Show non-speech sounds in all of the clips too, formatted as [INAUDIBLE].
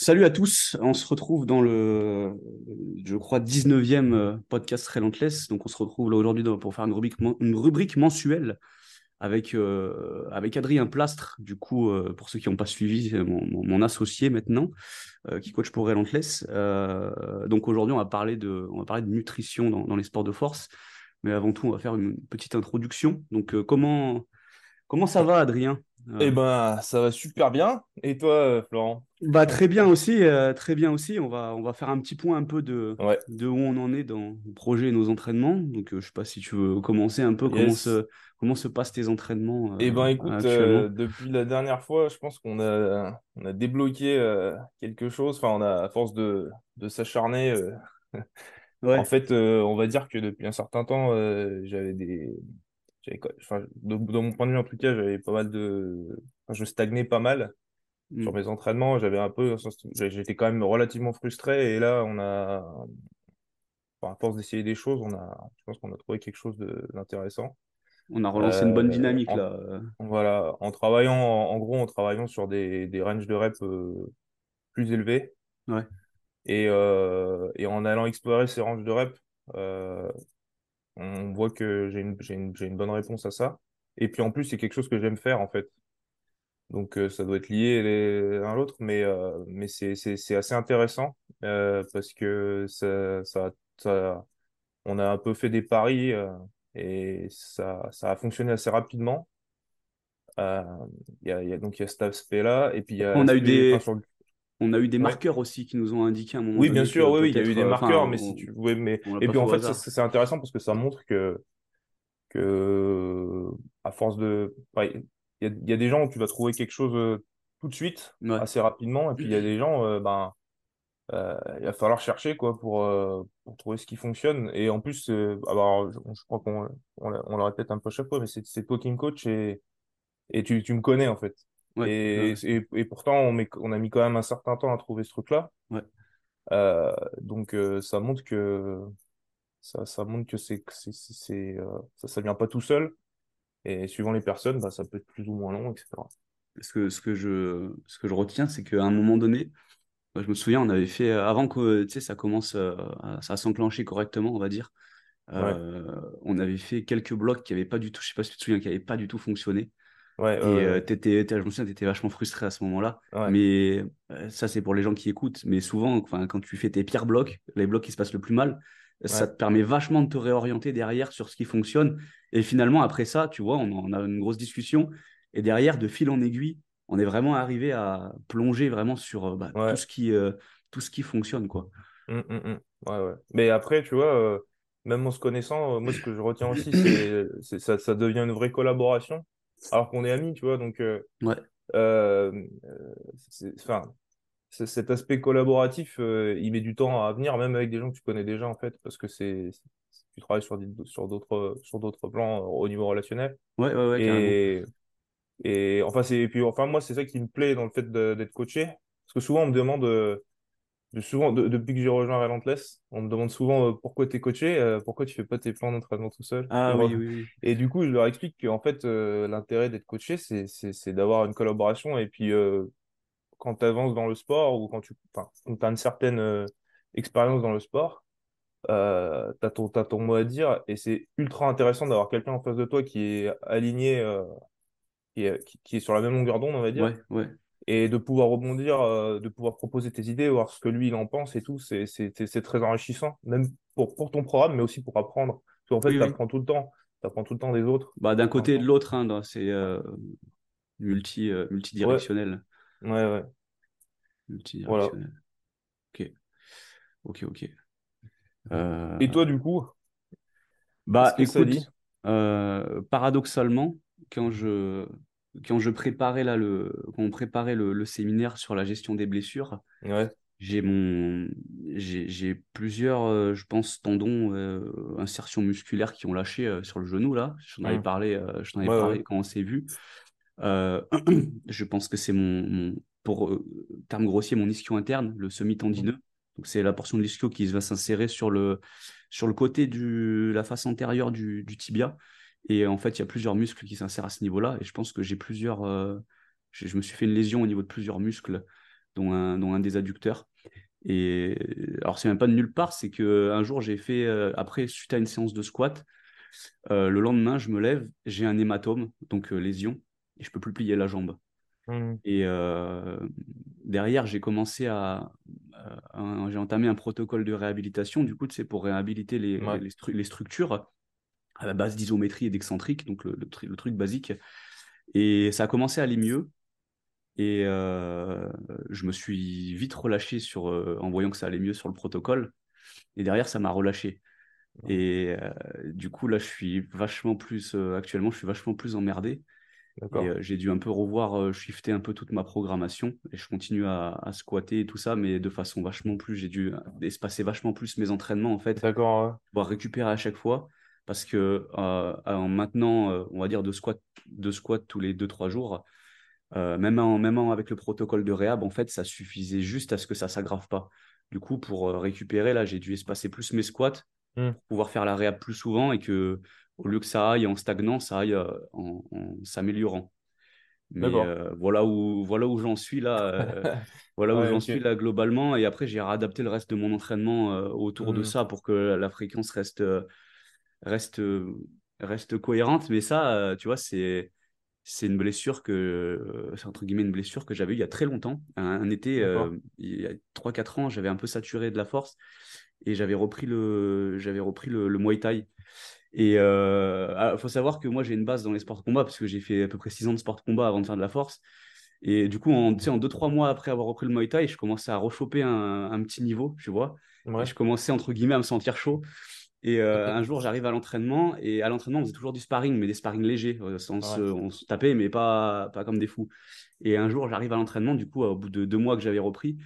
Salut à tous, on se retrouve dans le, je crois, 19e euh, podcast Relentless. Donc on se retrouve là aujourd'hui pour faire une rubrique, une rubrique mensuelle avec, euh, avec Adrien Plastre, du coup, euh, pour ceux qui n'ont pas suivi, mon, mon, associé maintenant, qui coach pour Relentless. donc aujourd'hui, on, va parler de, on va parler de nutrition dans, dans, les sports de force. Mais avant tout, on va faire une petite introduction. Donc comment, comment ça va, Adrien? Eh ben, ça va super bien. Et toi, Florent? Bah, très bien aussi, euh, très bien aussi. On va, on va faire un petit point un peu de, de où on en est dans le projet et nos entraînements. Donc, euh, je sais pas si tu veux commencer un peu, comment, se, comment se passent tes entraînements Eh ben, écoute, depuis la dernière fois, je pense qu'on a, on a débloqué quelque chose. Enfin, on a, à force de, de s'acharner, [LAUGHS] en fait, on va dire que depuis un certain temps, j'avais des, enfin, de, mon point de vue en tout cas, j'avais pas mal de, je stagnais pas mal sur mm. mes entraînements. J'avais un peu, j'étais quand même relativement frustré. Et là, on a, à force d'essayer des choses, on a, je pense qu'on a trouvé quelque chose d'intéressant. On a relancé une bonne euh, dynamique là. Voilà, en travaillant, en, gros, en travaillant sur des, des ranges de reps euh, plus élevés. Ouais. Et, euh, et en allant explorer ces ranges de reps, on voit que j'ai une, une, une, bonne réponse à ça. Et puis en plus, c'est quelque chose que j'aime faire en fait. Donc euh, ça doit être lié l'un à l'autre, mais, euh, mais c'est assez intéressant euh, parce que ça, ça, ça, on a un peu fait des paris et ça, ça a fonctionné assez rapidement. Y a, y a, donc il y a cet aspect-là et puis y a on a eu des on a eu des marqueurs aussi qui nous ont indiqué un moment oui bien sûr oui, il y a eu des marqueurs mais si tu mais et puis en fait c'est intéressant parce que ça montre que que à force de il y, a des gens où tu vas trouver quelque chose euh, tout de suite, assez rapidement, et puis il y a des gens, euh, ben, euh, il va falloir chercher quoi pour, pour, trouver ce qui fonctionne. Et en plus, alors, je, crois qu'on on, le répète un peu chaque fois, mais c'est toi qui me coach et, et tu, tu me connais en fait. Et, et, pourtant, on, on, a mis quand même un certain temps à trouver ce truc-là. donc, ça montre que ça, ça montre que c'est ça, ça vient pas tout seul. Et suivant les personnes, bah, ça peut être plus ou moins long, etc. Ce que, ce que, je, ce que je retiens, c'est qu'à un moment donné, je me souviens, on avait fait, avant que ça commence euh, à, à s'enclencher correctement, on va dire, euh, on avait fait quelques blocs qui n'avaient pas du tout, je sais pas si tu te souviens, qui n'avaient pas du tout fonctionné. Ouais, et euh, étais, je me souviens, tu étais vachement frustré à ce moment-là. Mais ça, c'est pour les gens qui écoutent. Mais souvent, quand tu fais tes pires blocs, les blocs qui se passent le plus mal, ça te permet vachement de te réorienter derrière sur ce qui fonctionne. Et finalement, après ça, tu vois, on, a une grosse discussion. Et derrière, de fil en aiguille, on est vraiment arrivé à plonger vraiment sur euh, bah, tout, ce qui, euh, tout ce qui fonctionne. Quoi. Mmh, mmh, mmh. Ouais, ouais. Mais après, tu vois, euh, même en se connaissant, moi, ce que je retiens aussi, c'est ça, ça devient une vraie collaboration. Alors qu'on est amis, tu vois. Donc, ouais. enfin, cet aspect collaboratif, euh, il met du temps à venir, même avec des gens que tu connais déjà, en fait, parce que c'est tu travailles sur, sur d'autres sur d'autres plans euh, au niveau relationnel. Ouais, ouais, ouais. Et, et enfin, c'est puis enfin moi, c'est ça qui me plaît dans le fait d'être coaché, parce que souvent on me demande, euh, souvent depuis que j'ai rejoint Relentless, on me demande souvent pourquoi tu es coaché, pourquoi tu fais pas tes plans d'entraînement tout seul. Ah oui, oui, oui. Et du coup, je leur explique qu'en fait, l'intérêt d'être coaché, c'est d'avoir une collaboration et puis quand tu avances dans le sport ou quand tu as une certaine euh, expérience dans le sport, euh, tu as, ton mot à dire et c'est ultra intéressant d'avoir quelqu'un en face de toi qui est aligné, euh, qui, est, qui, est, sur la même longueur d'onde, on va dire. Ouais, ouais. Et de pouvoir rebondir, euh, de pouvoir proposer tes idées, voir ce que lui il en pense et tout, c'est très enrichissant, même pour, pour ton programme, mais aussi pour apprendre. Parce qu'en fait, tu apprends tout le temps. Tu apprends tout le temps des autres. Bah, D'un côté et de l'autre, hein, c'est multi, multidirectionnel. Ouais, ouais. Voilà. Ok. Ok, ok. Et toi, euh, du coup Bah, écoute, euh, paradoxalement, quand je, quand je préparais là, le, quand on préparait le, le séminaire sur la gestion des blessures, ouais. j'ai mon, j'ai plusieurs, euh, je pense, tendons, insertions musculaires qui ont lâché sur le genou là. J'en avais mmh. parlé, je avais parlé quand on s'est vu. [CLEARS THROAT] je pense que c'est mon, pour euh, terme grossier, mon ischio interne, le semi-tendineux. Donc, c'est la portion de l'ischio qui va s'insérer sur le, sur le côté de la face antérieure du, tibia. Et en fait, il y a plusieurs muscles qui s'insèrent à ce niveau-là. Et je pense que j'ai plusieurs. Euh, je, me suis fait une lésion au niveau de plusieurs muscles dont un, dont un des adducteurs. Et alors, c'est même pas de nulle part, c'est qu'un jour, j'ai fait, après, suite à une séance de squat, le lendemain, je me lève, j'ai un hématome, donc lésion, et je peux plus plier la jambe. Mmh. Et derrière, j'ai commencé à, j'ai entamé un protocole de réhabilitation, du coup, c'est pour réhabiliter les, les, structures à la base d'isométrie et d'excentrique, donc le, le, truc basique. Et ça a commencé à aller mieux. Et je me suis vite relâché sur, en voyant que ça allait mieux sur le protocole. Et derrière, ça m'a relâché. Et du coup, là, je suis vachement plus, actuellement, je suis vachement plus emmerdé. Et j'ai dû un peu revoir, shifter un peu toute ma programmation. Et je continue à, à, squatter et tout ça, mais de façon vachement plus. J'ai dû espacer vachement plus mes entraînements, en fait. D'accord. Pouvoir récupérer à chaque fois. Parce que en maintenant, on va dire, de squat, de squat tous les 2-3 jours, même, en, même avec le protocole de réhab, en fait, ça suffisait juste à ce que ça s'aggrave pas. Du coup, pour récupérer, là, j'ai dû espacer plus mes squats mmh. pour pouvoir faire la réhab plus souvent et que au lieu que ça aille en stagnant, ça aille euh, en, s'améliorant. Mais euh, voilà où, voilà où j'en suis là. Euh, [LAUGHS] voilà où j'en suis là globalement. Et après, j'ai réadapté le reste de mon entraînement autour de mmh. ça pour que la fréquence reste, reste, reste cohérente. Mais ça, tu vois, c'est c'est une blessure que c'est entre guillemets une blessure que j'avais eu il y a très longtemps un, été il y a 3 4 ans j'avais un peu saturé de la force et j'avais repris le j'avais repris le, le Muay Thai et il euh, faut savoir que moi, j'ai une base dans les sports de combat parce que j'ai fait à peu près 6 ans de sport de combat avant de faire de la force. Et du coup, en 2-3 mois après avoir repris le Muay Thai, je commençais à rechoper un, un petit niveau, tu vois. Et je commençais, entre guillemets, à me sentir chaud. Et euh, un jour, j'arrive à l'entraînement. Et à l'entraînement, on faisait toujours du sparring, mais des sparring légers. Euh, on, se, on, se, tapait, mais pas, pas comme des fous. Et un jour, j'arrive à l'entraînement, du coup, au bout de deux mois que j'avais repris.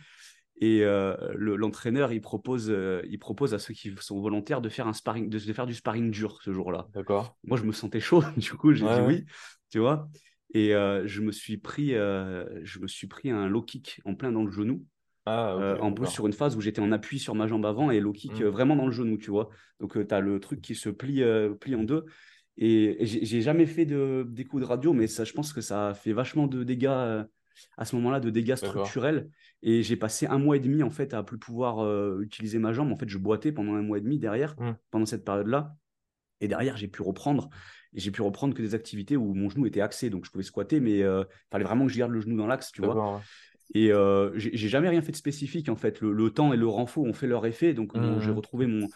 Et euh, l'entraîneur, il, propose, il propose à ceux qui sont volontaires de faire, un sparring, de, faire du sparring dur ce jour-là. D'accord. Moi, je me sentais chaud, [LAUGHS] du coup, j'ai dit oui, tu vois. Et je, me suis pris, je me suis pris un low kick en plein dans le genou. Ah, en plus, sur une phase où j'étais en appui sur ma jambe avant et low kick mmh. vraiment dans le genou, tu vois. Donc, tu as le truc qui se plie, plie en deux. Et, j'ai jamais fait de, des coups de radio, mais ça, je pense que ça a fait vachement de dégâts à ce moment-là de dégâts structurels. Et j'ai passé un mois et demi en fait à plus pouvoir euh, utiliser ma jambe. En fait, je boitais pendant un mois et demi derrière, mmh. pendant cette période-là. Et derrière, j'ai pu reprendre. Et j'ai pu reprendre que des activités où mon genou était axé, donc je pouvais squatter, mais il euh, fallait vraiment que je garde le genou dans l'axe, tu vois. Et euh, j'ai jamais rien fait de spécifique en fait. Le, temps et le renfort ont fait leur effet, donc j'ai mmh. retrouvé mon,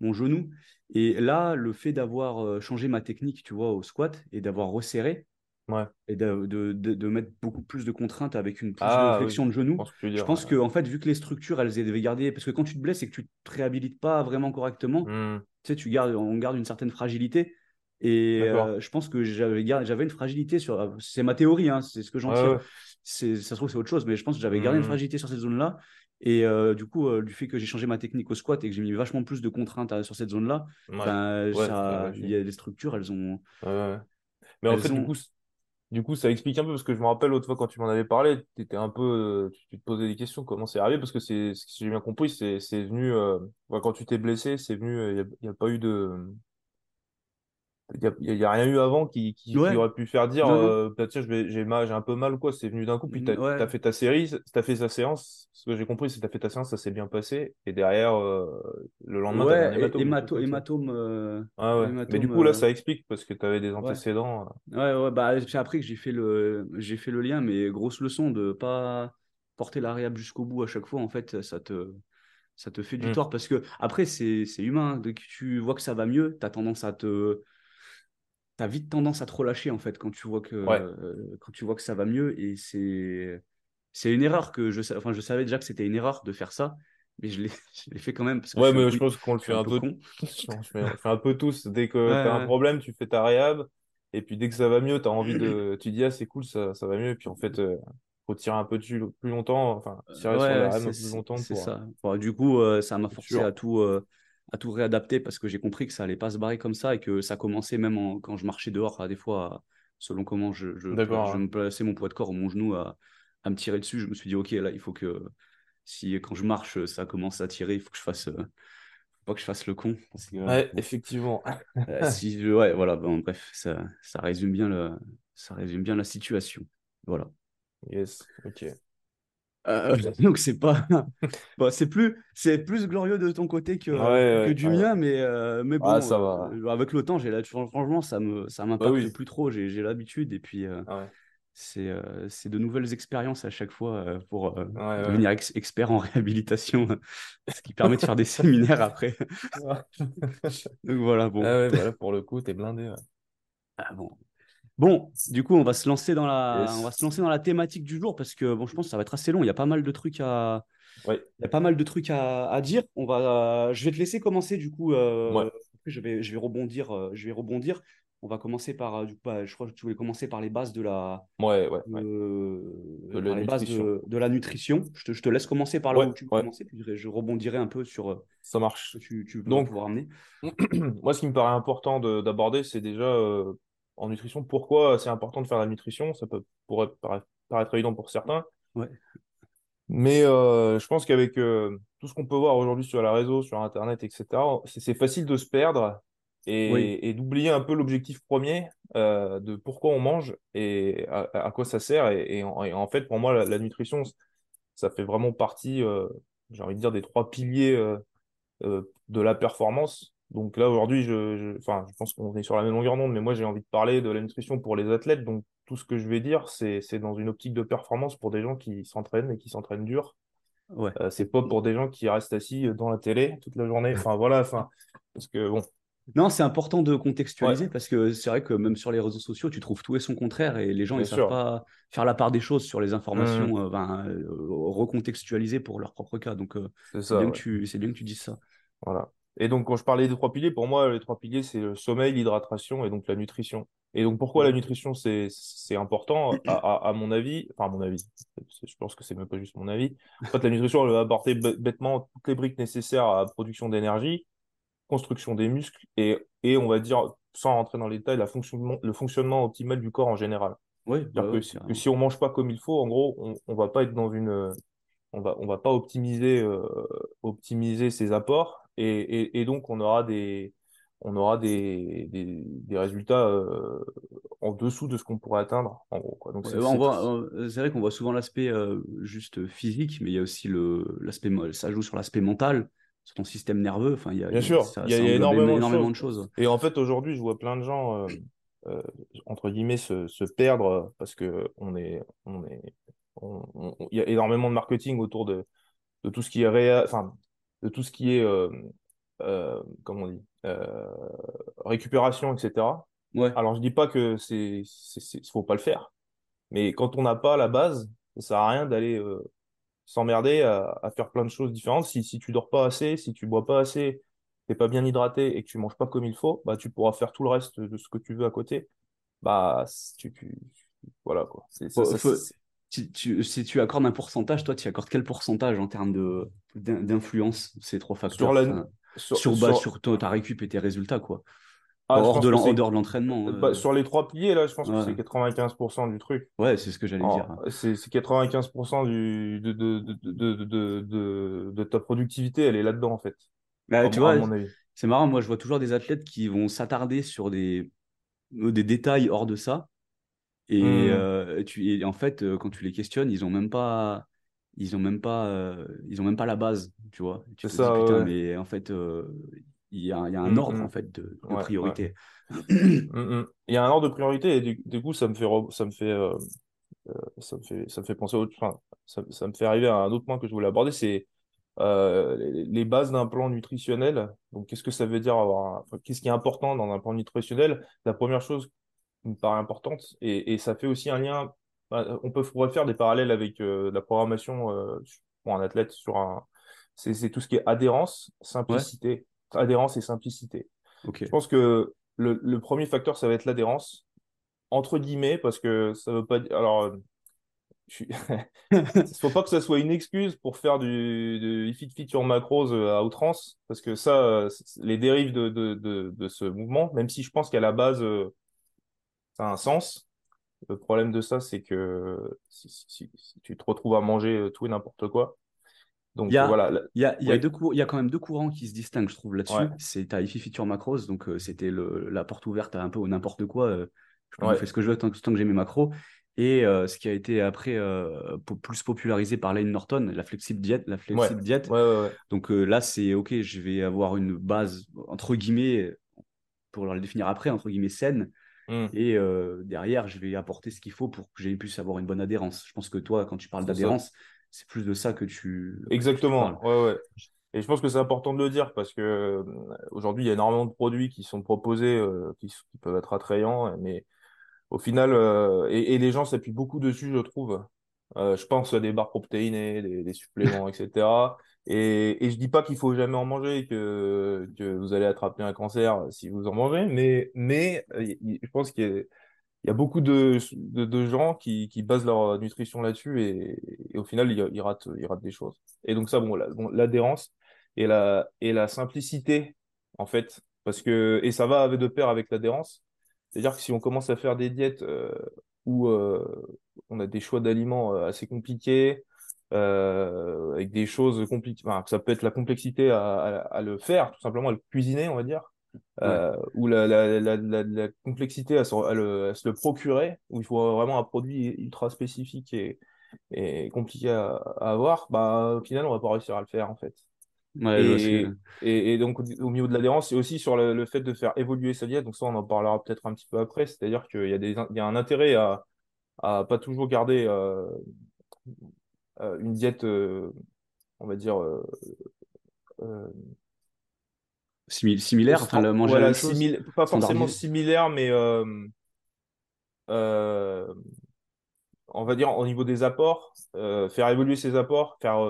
mon genou. Et là, le fait d'avoir changé ma technique, tu vois, au squat et d'avoir resserré, et de, de, de, mettre beaucoup plus de contraintes avec une plus de ah flexion de genou. Je pense que, en fait, vu que les structures, elles devaient garder. Parce que quand tu te blesses et que tu te réhabilites pas vraiment correctement, mmh. tu sais, tu gardes, on garde une certaine fragilité. Et euh, je pense que j'avais, j'avais une fragilité sur. Euh, c'est ma théorie, hein, c'est ce que j'en tire. Ça se trouve, c'est autre chose, mais je pense que j'avais gardé une mmh. fragilité sur cette zone-là. Et euh, du coup, du fait que j'ai changé ma technique au squat et que j'ai mis vachement plus de contraintes sur cette zone-là, il y a des structures, elles ont. Mais en fait, du coup, du coup, ça explique un peu, parce que je me rappelle l'autre fois quand tu m'en avais parlé, étais un peu, euh, tu, te posais des questions, comment c'est arrivé, parce que c'est, ce que j'ai bien compris, c'est, venu, euh, quand tu t'es blessé, c'est venu, euh, il n'y a, pas eu de, il n'y a, rien eu avant qui, qui, aurait pu faire dire, bah, tiens, j'ai, un peu mal ou quoi, c'est venu d'un coup, puis tu as, fait ta série, tu as fait ta séance, ce que j'ai compris, c'est que tu as fait ta séance, ça s'est bien passé, et derrière, le lendemain, tu as un hématome. Hématome. hématome, ah ouais. Mais du coup, là, ça explique, parce que tu avais des antécédents. Ouais, ouais, bah, c'est après que j'ai fait, le, fait le lien, mais grosse leçon de pas porter la réhab jusqu'au bout à chaque fois, en fait, ça te ça te fait du mmh. tort parce que après c'est humain dès que tu vois que ça va mieux tu as tendance à te tu as vite tendance à te relâcher en fait quand tu vois que, euh, quand tu vois que ça va mieux. Et c'est, c'est une erreur que je, enfin, je savais déjà que c'était une erreur de faire ça, mais je l'ai, [LAUGHS] fait quand même. Parce ouais, mais je pense qu'on le fait un, peu, con. [LAUGHS] on fait un peu tous. Dès que tu as un problème, tu fais ta réhab. Et puis dès que ça va mieux, tu as envie de. [CLEARS THROAT] Tu dis, ah, c'est cool, ça, ça va mieux. Et puis en fait, euh, faut tirer un peu dessus plus longtemps. Enfin, tirer sur la plus longtemps. C'est ça. du coup, euh, ça m'a forcé à tout à tout réadapter parce que j'ai compris que ça allait pas se barrer comme ça et que ça commençait même quand je marchais dehors, des fois, selon comment je, je, me plaçais mon poids de corps ou mon genou à, à, me tirer dessus. Je me suis dit, OK, là, il faut que si quand je marche, ça commence à tirer, il faut que je fasse. Euh, pas que je fasse le con. ouais, effectivement. [LAUGHS] Euh, si ouais, voilà, bon, bref, ça, ça, résume bien le, ça résume bien la situation. Voilà. Yes, ok. Euh, [LAUGHS] donc c'est pas [LAUGHS] bon, c'est plus c'est plus glorieux de ton côté que, que du mien mais mais bon ça va. avec le temps j'ai là franchement ça me ça bah m'impacte plus trop. J'ai l'habitude et puis c'est c'est de nouvelles expériences à chaque fois pour devenir expert en [LAUGHS] réhabilitation ce qui permet de faire des séminaires après. Donc voilà bon. Ah voilà, pour le coup t'es blindé ah bon Bon, du coup, on va se lancer dans la, on va se lancer dans la thématique du jour parce que bon, je pense que ça va être assez long. Il y a pas mal de trucs à, il y a pas mal de trucs à, à dire. On va, je vais te laisser commencer du coup. Euh, je vais, je vais rebondir, euh, je vais rebondir. On va commencer par, euh, du coup, bah, je crois que tu voulais commencer par les bases de la, ouais, ouais, de, la les bases de, la nutrition. Je te, je te laisse commencer par là où tu veux commencer, puis je rebondirai un peu sur. Ça marche. Ce que tu, tu Donc, pouvoir amener. [CLEARS THROAT] Moi, ce qui me paraît important d'aborder, c'est déjà en nutrition. Pourquoi c'est important de faire la nutrition? Ça peut pourrait paraître évident pour certains. Mais euh, je pense qu'avec euh, tout ce qu'on peut voir aujourd'hui sur la réseau, sur Internet, etc., c'est facile de se perdre et, d'oublier un peu l'objectif premier euh, de pourquoi on mange et à, quoi ça sert. Et, en, fait, pour moi, la, nutrition, ça fait vraiment partie, j'ai envie de dire, des trois piliers de la performance. Donc là, aujourd'hui, je, enfin, je pense qu'on est sur la même longueur d'onde, mais moi, j'ai envie de parler de la nutrition pour les athlètes. Donc, tout ce que je vais dire, c'est dans une optique de performance pour des gens qui s'entraînent et qui s'entraînent dur. Ouais. Euh, c'est pas pour des gens qui restent assis dans la télé toute la journée. Enfin, voilà, enfin, parce que bon. Non, c'est important de contextualiser parce que c'est vrai que même sur les réseaux sociaux, tu trouves tout et son contraire et les gens, ils ne savent pas faire la part des choses sur les informations, mmh. euh, euh, recontextualiser pour leur propre cas. Donc, c'est bien, que tu, bien que tu dises ça. Voilà. Et donc, quand je parlais des trois piliers, pour moi, les trois piliers, c'est le sommeil, l'hydratation et donc la nutrition. Et donc, pourquoi la nutrition, c'est important, à, mon avis, enfin, à mon avis, je pense que c'est même pas juste mon avis. En fait, la nutrition, elle va apporter bêtement toutes les briques nécessaires à la production d'énergie, construction des muscles et, et, on va dire, sans rentrer dans les détails, la fonctionnement, le fonctionnement optimal du corps en général. Oui, bah que, si on mange pas comme il faut, en gros, on, on va pas être dans une, on va, on va pas optimiser, euh, optimiser ses apports et, donc, on aura des, on aura des, des, résultats euh, en dessous de ce qu'on pourrait atteindre, en gros. Donc, c'est, vrai qu'on voit souvent l'aspect euh, juste physique, mais il y a aussi le, l'aspect, ça joue sur l'aspect mental, sur ton système nerveux. Enfin, il y a, Bien sûr, il y a, énormément, de, choses. Et en fait, aujourd'hui, je vois plein de gens, euh, entre guillemets, se, se, perdre parce que on est, on est, il y a énormément de marketing autour de, de tout ce qui est réel, enfin, de tout ce qui est, euh, euh, comment on dit, euh, récupération, etc. Ouais. Alors, je dis pas que c'est, faut pas le faire, mais quand on n'a pas la base, ça sert à rien d'aller s'emmerder à, à, faire plein de choses différentes. Si, si tu dors pas assez, si tu bois pas assez, t'es pas bien hydraté et que tu manges pas comme il faut, bah, tu pourras faire tout le reste de ce que tu veux à côté. Bah, tu, tu voilà, quoi. C'est, si tu, si tu accordes un pourcentage, toi, tu accordes quel pourcentage en termes de, d'influence, ces trois facteurs? Sur, sur, sur, sur ta récup et tes résultats, quoi. Ah, hors, de de l'entraînement. Bah, euh. sur les trois piliers, là, je pense que c'est 95% du truc. Ouais, c'est ce que j'allais dire. C'est 95% du, de, de, de, de, de, ta productivité, elle est là-dedans, en fait. Bah, tu vois, c'est marrant, moi, je vois toujours des athlètes qui vont s'attarder sur des, des détails hors de ça et, mmh. euh, tu, en fait, euh, quand tu les questionnes, ils ont même pas, ils ont même pas, euh, ils ont même pas la base, tu vois. Tu ça, dis, putain, mais en fait, il y, a, y, a, un mmh, ordre mmh. en fait de, de priorité. il y a un ordre de priorité et du, coup, ça me fait, ça me fait, ça me fait, ça me fait penser, au, enfin, ça, ça, me fait arriver à un autre point que je voulais aborder, c'est les, les, bases d'un plan nutritionnel. Donc, qu'est-ce que ça veut dire avoir, qu'est-ce qui est important dans un plan nutritionnel? La première chose me paraît importante. Et, et, ça fait aussi un lien. Bah, on peut faire des parallèles avec euh, la programmation euh, pour un athlète sur un. C'est tout ce qui est adhérence, simplicité. Adhérence et simplicité. Je pense que le, le, premier facteur, ça va être l'adhérence, entre guillemets, parce que ça veut pas dire. Alors, il ne [LAUGHS] [LAUGHS] faut pas que ça soit une excuse pour faire du, du fit feature macros euh, à outrance, parce que ça, les dérives de, de, de, de, ce mouvement, même si je pense qu'à la base, ça a un sens. Le problème de ça, c'est que si, tu te retrouves à manger euh, tout et n'importe quoi. Donc il y a, voilà. Il y a, y, a il y a quand même deux courants qui se distinguent, je trouve, là-dessus. C'est ta IFI Feature Macros, donc euh, c'était la porte ouverte à un peu n'importe quoi. Euh, je peux faire ce que je veux tant, que j'ai mes macros. et ce qui a été après plus popularisé par Lane Norton, la flexible diète. La flexible diète. Donc là, c'est OK, je vais avoir une base, entre guillemets, pour le définir après, entre guillemets, saine. Mmh. Et derrière, je vais apporter ce qu'il faut pour que j'ai puisse avoir une bonne adhérence. Je pense que toi, quand tu parles d'adhérence, c'est plus de ça que tu. Exactement. ouais, ouais. Et je pense que c'est important de le dire parce que aujourd'hui, il y a énormément de produits qui sont proposés qui, peuvent être attrayants, mais au final, euh, et, les gens s'appuient beaucoup dessus, je trouve. Euh, je pense à des barres protéinées, des, des suppléments, etc. Et, et je dis pas qu'il faut jamais en manger, que, que vous allez attraper un cancer si vous en mangez, mais, mais euh, je pense qu'il y, a beaucoup de, gens qui, basent leur nutrition là-dessus et, au final, ils, ratent, ils ratent des choses. Et donc ça, bon, l'adhérence et la, simplicité, en fait, parce que, et ça va de pair avec l'adhérence, c'est-à-dire que si on commence à faire des diètes euh, où euh, on a des choix d'aliments assez compliqués, avec des choses compliquées, ça peut être la complexité à, le faire, tout simplement à le cuisiner, on va dire, ou la, complexité à se, le, procurer, où il faut vraiment un produit ultra spécifique et, et compliqué à, avoir, bah, au final, on va pas réussir à le faire, en fait et, donc, au niveau de l'adhérence, c'est aussi sur le, fait de faire évoluer sa diète. Donc, ça, on en parlera peut-être un petit peu après. C'est-à-dire qu'il y, a des, il y a un intérêt à, à pas toujours garder euh, euh, une diète, euh, on va dire. similaire, enfin, le manger la pas forcément similaire, mais on va dire au niveau des apports, faire évoluer ses apports, faire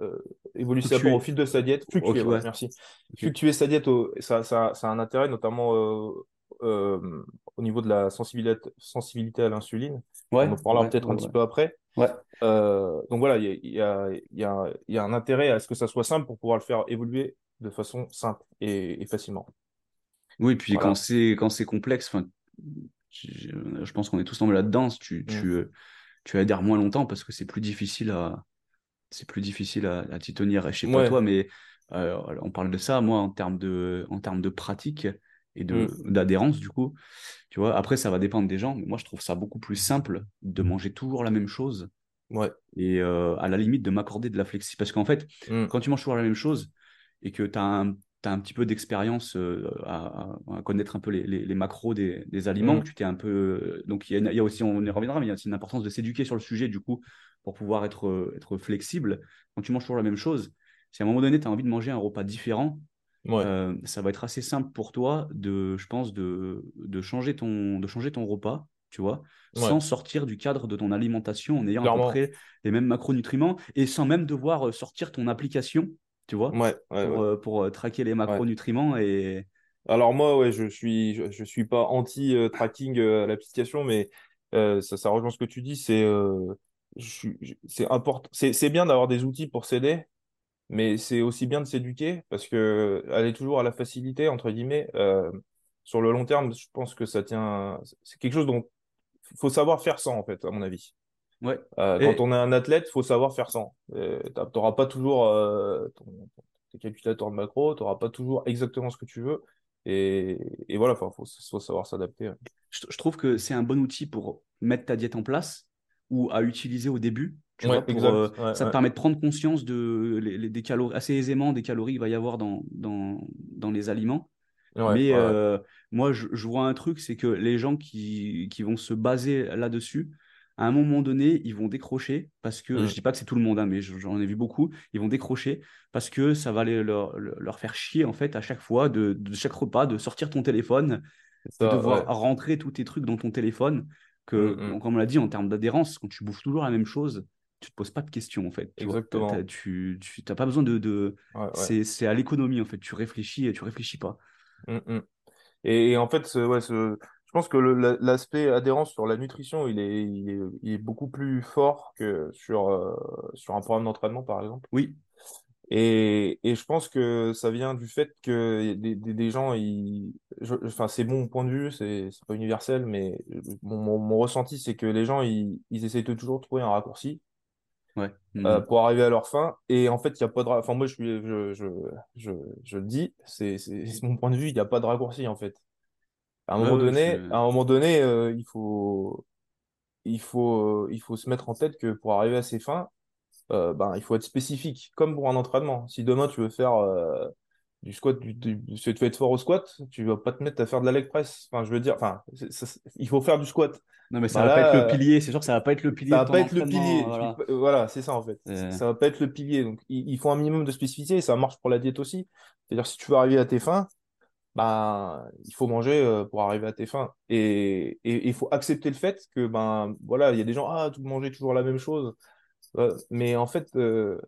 euh, évoluer au fil de sa diète, fluctuer, merci. Fluctuer sa diète, ça, ça, ça, a un intérêt, notamment euh, euh, au niveau de la sensibilité, sensibilité à l'insuline. On en parlera peut-être un petit peu après. donc voilà, il y a, y, a, y a, un intérêt à ce que ça soit simple pour pouvoir le faire évoluer de façon simple et, facilement. Oui, puis quand c'est quand c'est complexe, je, je pense qu'on est tous tombés là-dedans. Tu, mm. tu, tu adhères moins longtemps parce que c'est plus difficile à, c'est plus difficile à, à t'y tenir. Je sais pas toi, mais euh, on parle de ça, moi, en termes de, en termes de pratique et de, mm. d'adhérence, du coup. Tu vois, après, ça va dépendre des gens, mais moi, je trouve ça beaucoup plus simple de manger toujours la même chose. Ouais. Et euh, à la limite, de m'accorder de la flexi. Parce qu'en fait, mm. quand tu manges toujours la même chose et que tu as un, un petit peu d'expérience euh, à, connaître un peu les, les, macros des, des aliments, mm. tu t'es un peu. Donc, il y, y, a aussi, on y reviendra, mais il y a aussi une importance de s'éduquer sur le sujet, du coup, pour pouvoir être, euh, être flexible. Quand tu manges toujours la même chose, si à un moment donné, tu as envie de manger un repas différent, euh, ça va être assez simple pour toi de, je pense, de, de, changer, ton, de changer ton repas, tu vois, sans sortir du cadre de ton alimentation en ayant à peu près les mêmes macronutriments et sans même devoir euh, sortir ton application, tu vois, pour, pour, traquer les macronutriments et... Alors moi, ouais, je suis, je, suis pas anti-tracking à l'application, mais ça, ça rejoint ce que tu dis, c'est c'est important. C'est bien d'avoir des outils pour s'aider, mais c'est aussi bien de s'éduquer parce que aller toujours à la facilité, entre guillemets, euh, sur le long terme, je pense que ça tient. C'est quelque chose dont il faut savoir faire sans, en fait, à mon avis. Ouais. Euh, quand on est un athlète, il faut savoir faire sans. Euh, tu n'auras pas toujours ton, tes calculateurs de macro, tu n'auras pas toujours exactement ce que tu veux. Et, et voilà, il faut, faut, savoir s'adapter. je trouve que c'est un bon outil pour mettre ta diète en place ou à utiliser au début. Tu vois, pour, euh, ça te permet de prendre conscience de, les, des calories, assez aisément des calories qu'il va y avoir dans, dans, dans les aliments. Mais euh, moi, je, je, vois un truc, c'est que les gens qui, qui vont se baser là-dessus, à un moment donné, ils vont décrocher parce que, mm. je dis pas que c'est tout le monde, hein, mais j'en ai vu beaucoup, ils vont décrocher parce que ça va les, leur, leur, faire chier, en fait, à chaque fois, de, de chaque repas, de sortir ton téléphone, de devoir rentrer tous tes trucs dans ton téléphone que, mm, mm. comme on l'a dit, en termes d'adhérence, quand tu bouffes toujours la même chose, tu te poses pas de questions en fait. Tu Exactement. tu n'as pas besoin de. de... C'est à l'économie en fait. Tu réfléchis et tu réfléchis pas. Mm, et, en fait, ouais, je pense que l'aspect adhérence sur la nutrition, il est, il est, beaucoup plus fort que sur, euh, sur un programme d'entraînement par exemple. Oui. Et, et, je pense que ça vient du fait que des, des, gens, ils, enfin, c'est mon point de vue, c'est pas universel, mais mon, mon, ressenti, c'est que les gens, ils, ils essayent de toujours trouver un raccourci ouais. Euh, mmh. pour arriver à leur fin. Et en fait, il n'y a pas de. Enfin, moi, je, suis, je, je, je, je le dis, c'est mon point de vue, il n'y a pas de raccourci, en fait. À un moment donné, à un moment donné euh, il faut il faut, il faut se mettre en tête que pour arriver à ses fins, ben, il faut être spécifique, comme pour un entraînement. Si demain tu veux faire du squat, du, du, tu veux être fort au squat, tu vas pas te mettre à faire de la leg press. Enfin, je veux dire, enfin, il faut faire du squat. Non, mais ça bah va pas être le euh, pilier. C'est sûr que ça va pas être le pilier. Ça va pas être le pilier. Voilà, c'est ça en fait. Ça va pas être le pilier. Donc, il, faut un minimum de spécificité et ça marche pour la diète aussi. C'est-à-dire, si tu veux arriver à tes fins, ben, il faut manger euh, pour arriver à tes fins. Et il faut accepter le fait que, ben, voilà, il y a des gens, ah, tout manger toujours la même chose. mais en fait, euh,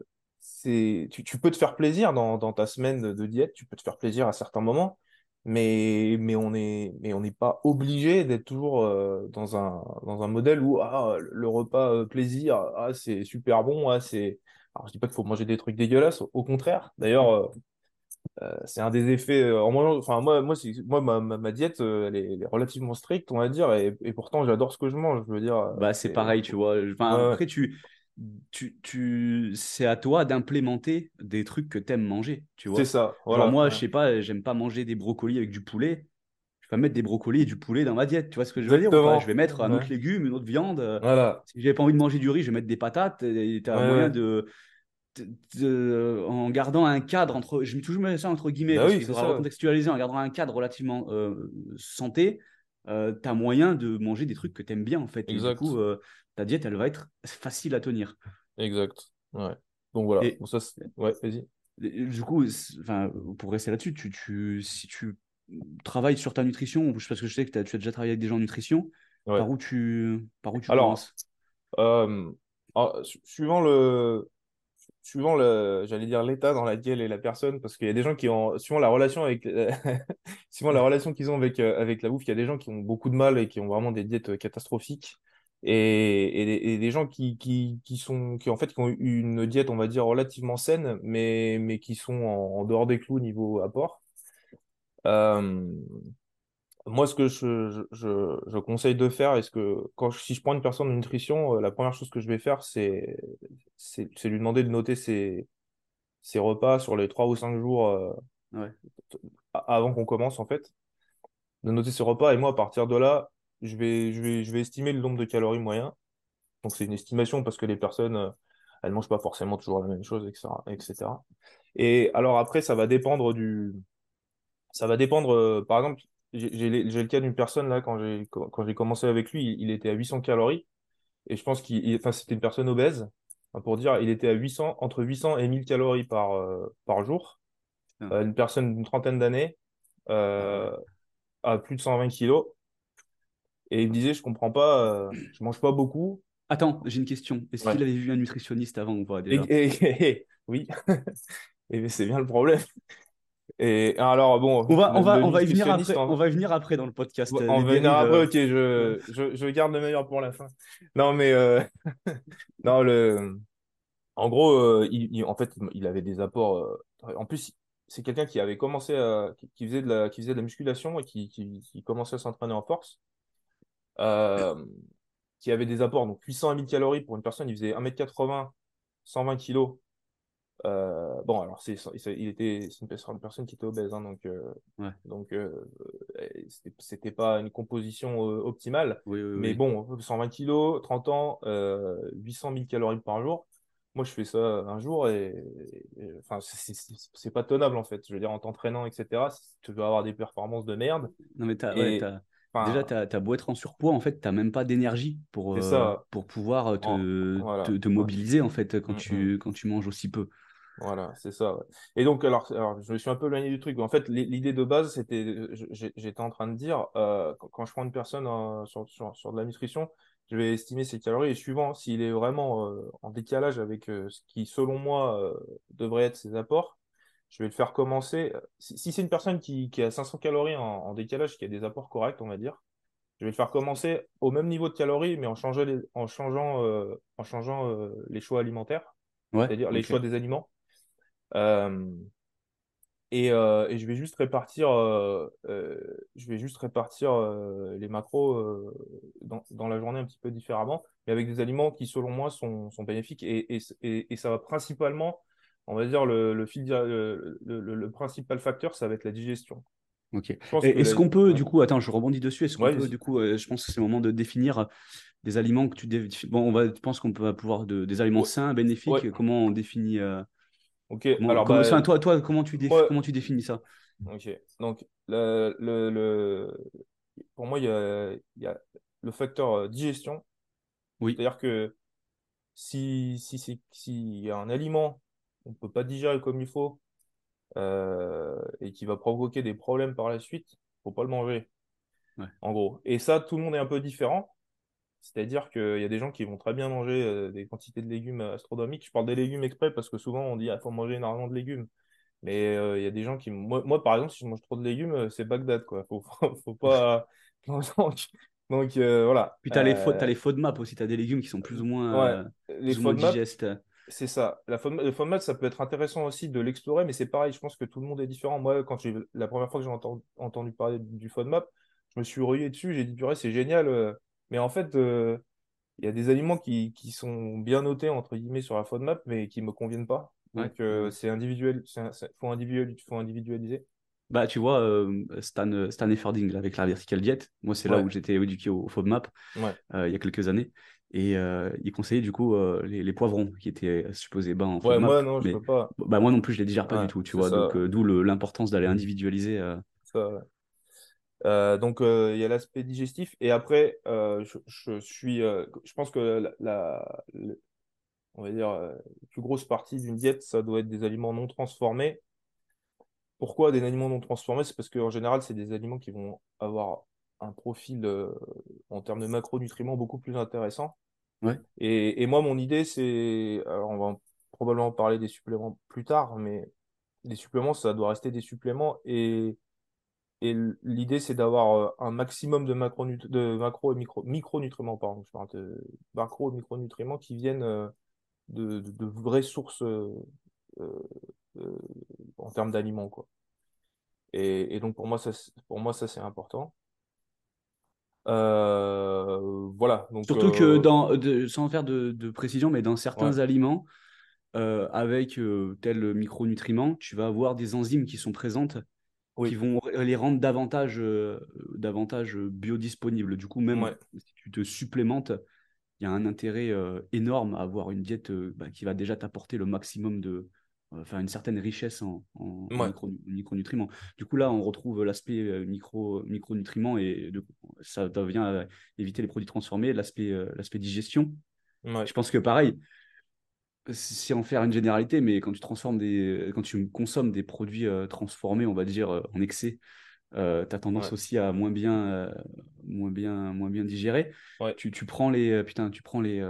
c'est tu, peux te faire plaisir dans, ta semaine de, diète, tu peux te faire plaisir à certains moments, mais, mais on n'est mais on n'est pas obligé d'être toujours euh, dans, un, dans un modèle où ah, le repas euh, plaisir, ah, c'est super bon, ah, c'est... Alors, je dis pas qu'il faut manger des trucs dégueulasses, au contraire. D'ailleurs, euh, c'est un des effets en enfin moi moi moi ma, ma, diète elle est, relativement stricte on va dire et, pourtant j'adore ce que je mange je veux dire bah c'est pareil tu vois enfin, après tu tu, tu, c'est à toi d'implémenter des trucs que tu aimes manger, tu vois. C'est ça. Voilà. moi, je sais pas, j'aime pas manger des brocolis avec du poulet. Je vais mettre des brocolis et du poulet dans ma diète, tu vois ce que je veux dire Je vais mettre un autre légume, une autre viande. Voilà. Si j'ai pas envie de manger du riz, je vais mettre des patates. Tu as moyen de, en gardant un cadre entre, je mets toujours ça entre guillemets, bah parce faudra contextualiser, en gardant un cadre relativement euh, santé, euh, tu as moyen de manger des trucs que tu aimes bien en fait. Exact. Et du coup, euh, ta diète, elle va être facile à tenir. Exact. Ouais. Donc voilà. ça, ouais, vas-y. Du coup, enfin, pour rester là-dessus, tu, tu, si tu travailles sur ta nutrition, parce que je sais que tu as déjà travaillé avec des gens en nutrition, par où tu, par où tu Alors, commences? euh, suivant le, suivant le, j'allais dire l'état dans lequel est la personne, parce qu'il y a des gens qui ont, suivant la relation avec, [LAUGHS] suivant la relation qu'ils ont avec, euh, avec la bouffe, il y a des gens qui ont beaucoup de mal et qui ont vraiment des diètes catastrophiques et, et, des gens qui, qui, qui, sont qui en fait qui ont une diète on va dire relativement saine mais, mais qui sont en, dehors des clous niveau apport. Euh, moi ce que je, je, je, conseille de faire est-ce que quand si je prends une personne de nutrition euh, la première chose que je vais faire c'est c'est lui demander de noter ses, ses repas sur les 3 ou 5 jours euh, avant qu'on commence en fait de noter ses repas. Et moi à partir de là je vais, je vais, je vais estimer le nombre de calories moyen. Donc, c'est une estimation parce que les personnes, euh, elles mangent pas forcément toujours la même chose, etc., etc. Et alors après, ça va dépendre du, ça va dépendre, euh, par exemple, j'ai le cas d'une personne là, quand j'ai quand commencé avec lui, il, était à 800 calories. Et je pense qu'il, enfin, c'était une personne obèse. pour dire, il était à 800, entre 800 et 1000 calories par, euh, par jour. Ah. une personne d'une trentaine d'années, euh, à plus de 120 kilos. Et il me disait, je comprends pas, je euh, je mange pas beaucoup. Attends, j'ai une question. Est-ce qu'il avait vu un nutritionniste avant ou pas déjà? [LAUGHS] Oui, [LAUGHS] et c'est bien le problème. Et alors bon, on va, on va, on va y venir après. On va venir après dans le podcast. On va venir après. Ok, je, je, je, garde le meilleur pour la fin. Non mais euh... [LAUGHS] non le, en gros, euh, il, en fait, il avait des apports. Euh, en plus, c'est quelqu'un qui avait commencé à, qui, faisait de la, qui faisait de la musculation et qui, qui, qui commençait à s'entraîner en force. Euh, qui avait des apports, donc 800 à 1000 calories pour une personne, il faisait 1m80, 120 kg. Euh, bon, alors c'est, il était, c'est une, personne qui était obèse, hein, donc, euh, donc euh, c'était, pas une composition optimale. mais bon, 120 kg, 30 ans, 800 000 calories par jour. Moi, je fais ça un jour et, enfin, c'est, pas tenable en fait. Je veux dire, en t'entraînant, etc., tu veux avoir des performances de merde. Non, mais t'as, Déjà, tu as, beau être en surpoids, en fait, tu n'as même pas d'énergie pour, euh, pour pouvoir euh, te, te, mobiliser, en fait, quand, mm, tu, mm. quand tu manges aussi peu. Voilà, c'est ça. Et donc, alors, alors, je me suis un peu éloigné du truc. En fait, l'idée de base, c'était, j'étais en train de dire, euh, quand, je prends une personne sur, sur, sur, de la nutrition, je vais estimer ses calories et suivant s'il est vraiment en décalage avec ce qui, selon moi, devrait être ses apports, je vais le faire commencer. Si, c'est une personne qui, qui, a 500 calories en, décalage, qui a des apports corrects, on va dire, je vais le faire commencer au même niveau de calories, mais en, changeant les, en changeant, euh, en changeant euh, les choix alimentaires, c'est-à-dire les choix des aliments. Euh, et, et, je vais juste répartir, je vais juste répartir les macros dans, dans, la journée un petit peu différemment, mais avec des aliments qui, selon moi, sont, sont bénéfiques. Et, et, et, ça va principalement on va dire, le, le, principal facteur, ça va être la digestion. Ok. Est-ce qu'on peut, du coup, attends, je rebondis dessus. Est-ce qu'on peut, du coup, euh, je pense que c'est le moment de définir des aliments que tu bon on va je pense qu'on peut pouvoir de, des aliments sains bénéfiques comment on définit ok alors bah, toi toi comment tu comment tu définis ça? Ok donc le, le, pour moi il y a, y a le facteur digestion oui c'est à dire que si si si s'il y a un aliment on ne peut pas digérer comme il faut euh, et qui va provoquer des problèmes par la suite, faut pas le manger. En gros. Et ça, tout le monde est un peu différent. C'est-à-dire qu'il y a des gens qui vont très bien manger euh, des quantités de légumes astronomiques. Je parle des légumes exprès parce que souvent on dit qu'il ah, faut manger énormément de légumes. Mais euh, il y a des gens qui. Moi, par exemple, si je mange trop de légumes, c'est Bagdad. Quoi. Faut, faut, pas. [LAUGHS] Donc, voilà. Puis tu as, as, les FODMAP aussi. Tu as des légumes qui sont plus ou moins, les plus ou moins digestes. C'est ça. La le format, ça peut être intéressant aussi de l'explorer, mais c'est pareil, je pense que tout le monde est différent. Moi, quand j'ai la première fois que j'ai entendu, parler du FODMAP, je me suis rué dessus, j'ai dit, purée, c'est génial. Euh. Mais en fait, euh, il y a des aliments qui, sont bien notés, entre guillemets, sur la FODMAP, mais qui ne me conviennent pas. Donc, euh, c'est individuel, il faut, individualiser. Bah, tu vois, Stan, Stan Efferding, avec la vertical diet, moi, c'est là où j'étais éduqué au, FODMAP il y a quelques années. Et euh, il conseillait du coup euh, les, poivrons qui étaient supposés bas en Ouais, moi non, je peux pas. Bah, moi non plus, je les digère pas du tout, tu vois. Donc, euh, d'où l'importance d'aller individualiser. Ça, donc, il y a l'aspect digestif. Et après, je, je, suis. je pense que la, on va dire, la plus grosse partie d'une diète, ça doit être des aliments non transformés. Pourquoi des aliments non transformés C'est parce qu'en général, c'est des aliments qui vont avoir un profil euh, en termes de macronutriments beaucoup plus intéressant. Ouais. Et, et, moi, mon idée, c'est. Alors, on va probablement parler des suppléments plus tard, mais les suppléments, ça doit rester des suppléments. Et, et l'idée, c'est d'avoir euh, un maximum de, macro, de macro et micro, micronutriments, pardon, je parle de macro et micronutriments qui viennent euh, de, de, vraies sources en termes d'aliments, quoi. Et, et, donc, pour moi, ça, pour moi, ça c'est important. Euh, voilà. Donc, Surtout que, euh, dans, sans faire de, précision, mais dans certains aliments, euh, avec tel micronutriment, tu vas avoir des enzymes qui sont présentes qui vont les rendre davantage, davantage biodisponibles. Du coup, même si tu te supplémentes, il y a un intérêt énorme à avoir une diète bah, qui va déjà t'apporter le maximum de, enfin une certaine richesse en, micronutriments. Du coup, là, on retrouve l'aspect euh, micro, micronutriments et ça vient éviter les produits transformés, l'aspect euh, l'aspect digestion. Je pense que pareil, c'est en faire une généralité, mais quand tu transformes des, quand tu consommes des produits euh, transformés, on va dire en excès, tu as tendance aussi à moins bien, moins bien, moins bien digérer. Tu, tu, prends les, putain, tu prends les,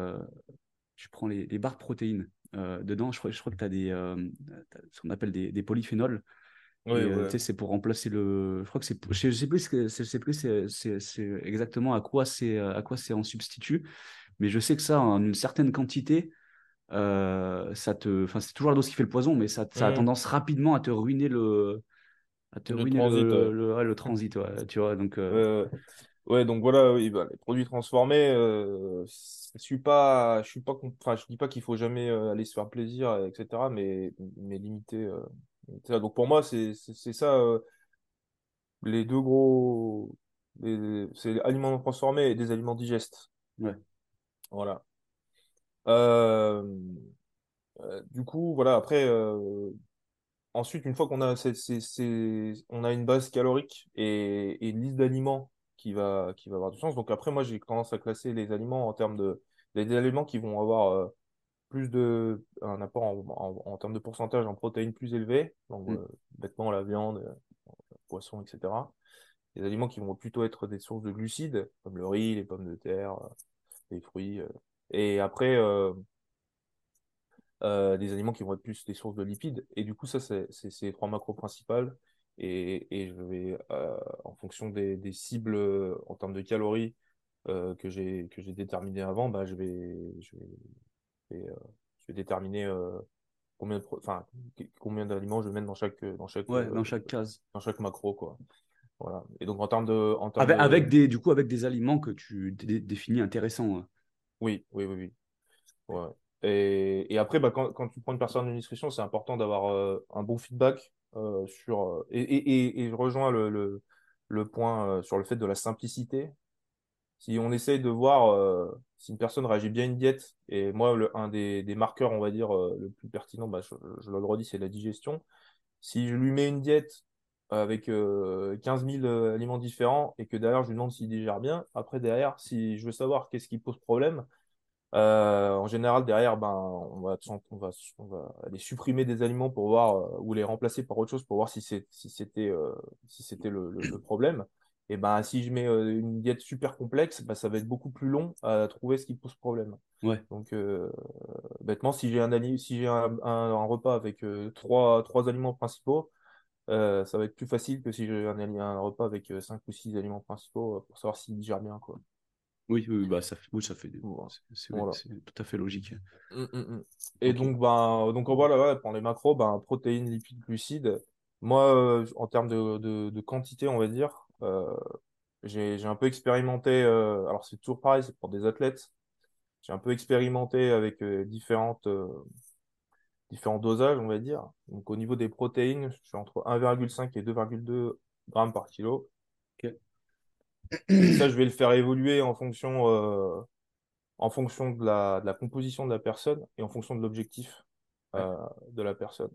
tu prends les, les barres de protéines. Euh, dedans, je crois, je crois que tu as des, euh, ce qu'on appelle des, des polyphénols. Euh, c'est pour remplacer le. Je crois que c'est. Je, sais plus, je sais plus c'est exactement à quoi c'est à quoi c'est en substitut, mais je sais que ça, en une certaine quantité, ça te. Enfin, c'est toujours la dose qui fait le poison, mais ça, ça a mmh. tendance rapidement à te ruiner le. À te ruiner transit, le, le, le, transit, tu vois. Donc, Ouais, donc voilà, oui, bah, les produits transformés, euh, je suis pas, je suis pas, enfin, je dis pas qu'il faut jamais euh, aller se faire plaisir, etc., mais, mais limiter. Euh, donc pour moi, c'est ça, euh, les deux gros, c'est aliments non transformés et des aliments digestes. Ouais. Voilà. du coup, voilà, après, ensuite, une fois qu'on a, on a une base calorique et, et une liste d'aliments qui va, qui va avoir du sens. Donc après, moi, j'ai tendance à classer les aliments en termes de... des aliments qui vont avoir euh, plus de... un apport en, en, termes de pourcentage en protéines plus élevé, donc mm. euh, bêtement la viande, le euh, poisson, etc. Des aliments qui vont plutôt être des sources de glucides, comme le riz, les pommes de terre, les fruits. et après, des aliments qui vont être plus des sources de lipides. Et du coup, ça, c'est les trois macros principales et, je vais, euh, en fonction des, cibles euh, en termes de calories euh, que j'ai que j'ai déterminé avant, bah, je vais je vais, je vais déterminer combien de enfin combien d'aliments je vais mettre dans chaque dans chaque dans chaque case dans chaque macro quoi. Voilà. Et donc en termes de en termes avec, avec, des du coup avec des aliments que tu définis intéressants. Hein. Oui, oui, oui, oui. Ouais. Et, et après, bah, quand, quand, tu prends une personne de nutrition, c'est important d'avoir un bon feedback euh, sur, euh, et, et, et, je rejoins le, le, le point euh, sur le fait de la simplicité. si on essaye de voir si une personne réagit bien à une diète, et moi, le, un des, des, marqueurs, on va dire, le plus pertinent, bah, je, je le redis, c'est la digestion. Si je lui mets une diète avec 15 000 aliments différents et que derrière, je lui demande s'il digère bien, après, derrière, si je veux savoir qu'est-ce qui pose problème, euh, en général, derrière, ben, on va, on va, on va aller supprimer des aliments pour voir euh, ou les remplacer par autre chose pour voir si c'est, si c'était, euh, si c'était le, le, problème. Et ben, si je mets une diète super complexe, ben, ça va être beaucoup plus long à trouver ce qui pose problème. Ouais. Donc, bêtement, si j'ai un, si j'ai un, un, repas avec trois, trois aliments principaux, ça va être plus facile que si j'ai un, un repas avec cinq ou six aliments principaux pour savoir s'il digère bien, quoi. Oui, oui, bah ça fait, oui, ça fait, c'est tout à fait logique. Mmh, mmh, mmh. Et donc, ben, donc voilà, pour les macros, ben, protéines, lipides, glucides. Moi, euh, en termes de, de, de, quantité, on va dire, euh, j'ai un peu expérimenté. Euh, alors, c'est toujours pareil, c'est pour des athlètes. J'ai un peu expérimenté avec différentes, différents dosages, on va dire. Donc, au niveau des protéines, je suis entre 1,5 et 2,2 grammes par kilo ça, je vais le faire évoluer en fonction, euh, en fonction de la, de la, composition de la personne et en fonction de l'objectif euh, de la personne.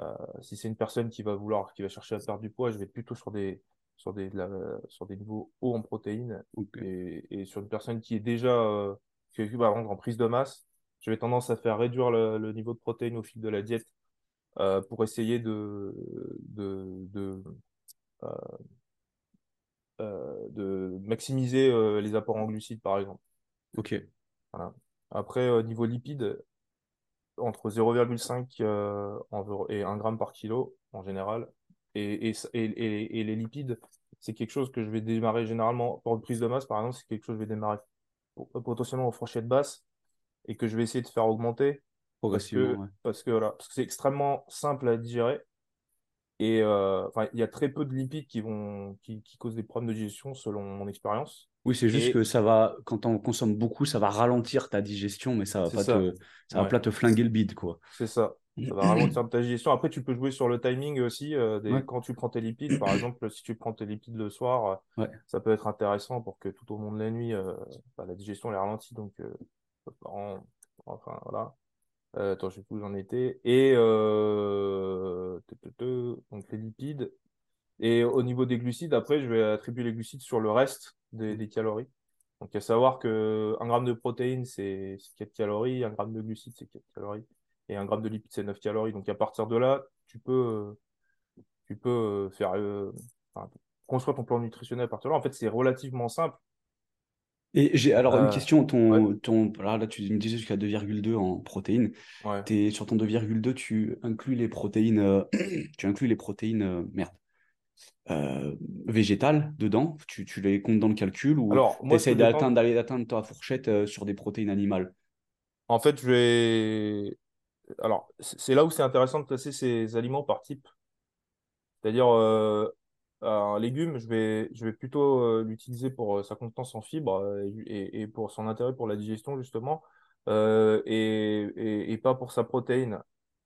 Euh, si c'est une personne qui va vouloir, qui va chercher à perdre du poids, je vais plutôt sur des, sur des, sur des niveaux hauts en protéines. Et, et, sur une personne qui est déjà, qui est par en prise de masse, je vais tendance à faire réduire le, le niveau de protéines au fil de la diète pour essayer de, de, de de maximiser euh, les apports en glucides, par exemple. Ok. Voilà. Après, au niveau lipides, entre 0,5 euh, et 1 gramme par kilo en général. Et, et, et, et les lipides, c'est quelque chose que je vais démarrer généralement pour une prise de masse, par exemple, c'est quelque chose que je vais démarrer potentiellement aux fourchettes basses et que je vais essayer de faire augmenter progressivement. Parce que, voilà, parce que c'est extrêmement simple à digérer et euh, il y a très peu de lipides qui, vont, qui, qui, causent des problèmes de digestion selon mon expérience. Oui, c'est juste que ça va, quand on consomme beaucoup, ça va ralentir ta digestion, mais ça va pas, Te, ça va pas te flinguer le bide, quoi. C'est ça. Ça va [CLEARS THROAT] ralentir ta digestion. Après, tu peux jouer sur le timing aussi. Euh, quand tu prends tes lipides, par exemple, si tu prends tes lipides le soir, euh, ça peut être intéressant pour que tout au long de la nuit, bah, la digestion est ralentie. Donc, enfin, voilà. Euh, attends, je sais plus où j'en étais. Et euh... donc les lipides. Et au niveau des glucides, après, je vais attribuer les glucides sur le reste des, calories. Donc, à savoir que 1 gramme de protéines, c'est 4 calories, 1 gramme de glucides, c'est 4 calories, et 1 gramme de lipides, c'est 9 calories. Donc, à partir de là, tu peux, tu peux faire, euh, construire ton plan nutritionnel à partir de là. En fait, c'est relativement simple. Et j'ai alors une euh, question, ton, ton, là tu me disais jusqu'à 2,2 en protéines. Es, sur ton 2,2, tu inclus les protéines, euh, [CLEARS THROAT] tu inclus les protéines, euh, merde, végétales dedans? Tu, tu, les comptes dans le calcul ou tu essaies d'atteindre, d'aller d'atteindre ta fourchette sur des protéines animales? En fait, je vais. Alors, c'est là où c'est intéressant de classer ces aliments par type. C'est-à-dire, un légume, je vais, je vais plutôt euh, l'utiliser pour euh, sa contenance en fibres euh, et, et, pour son intérêt pour la digestion, justement, et, et, pas pour sa protéine.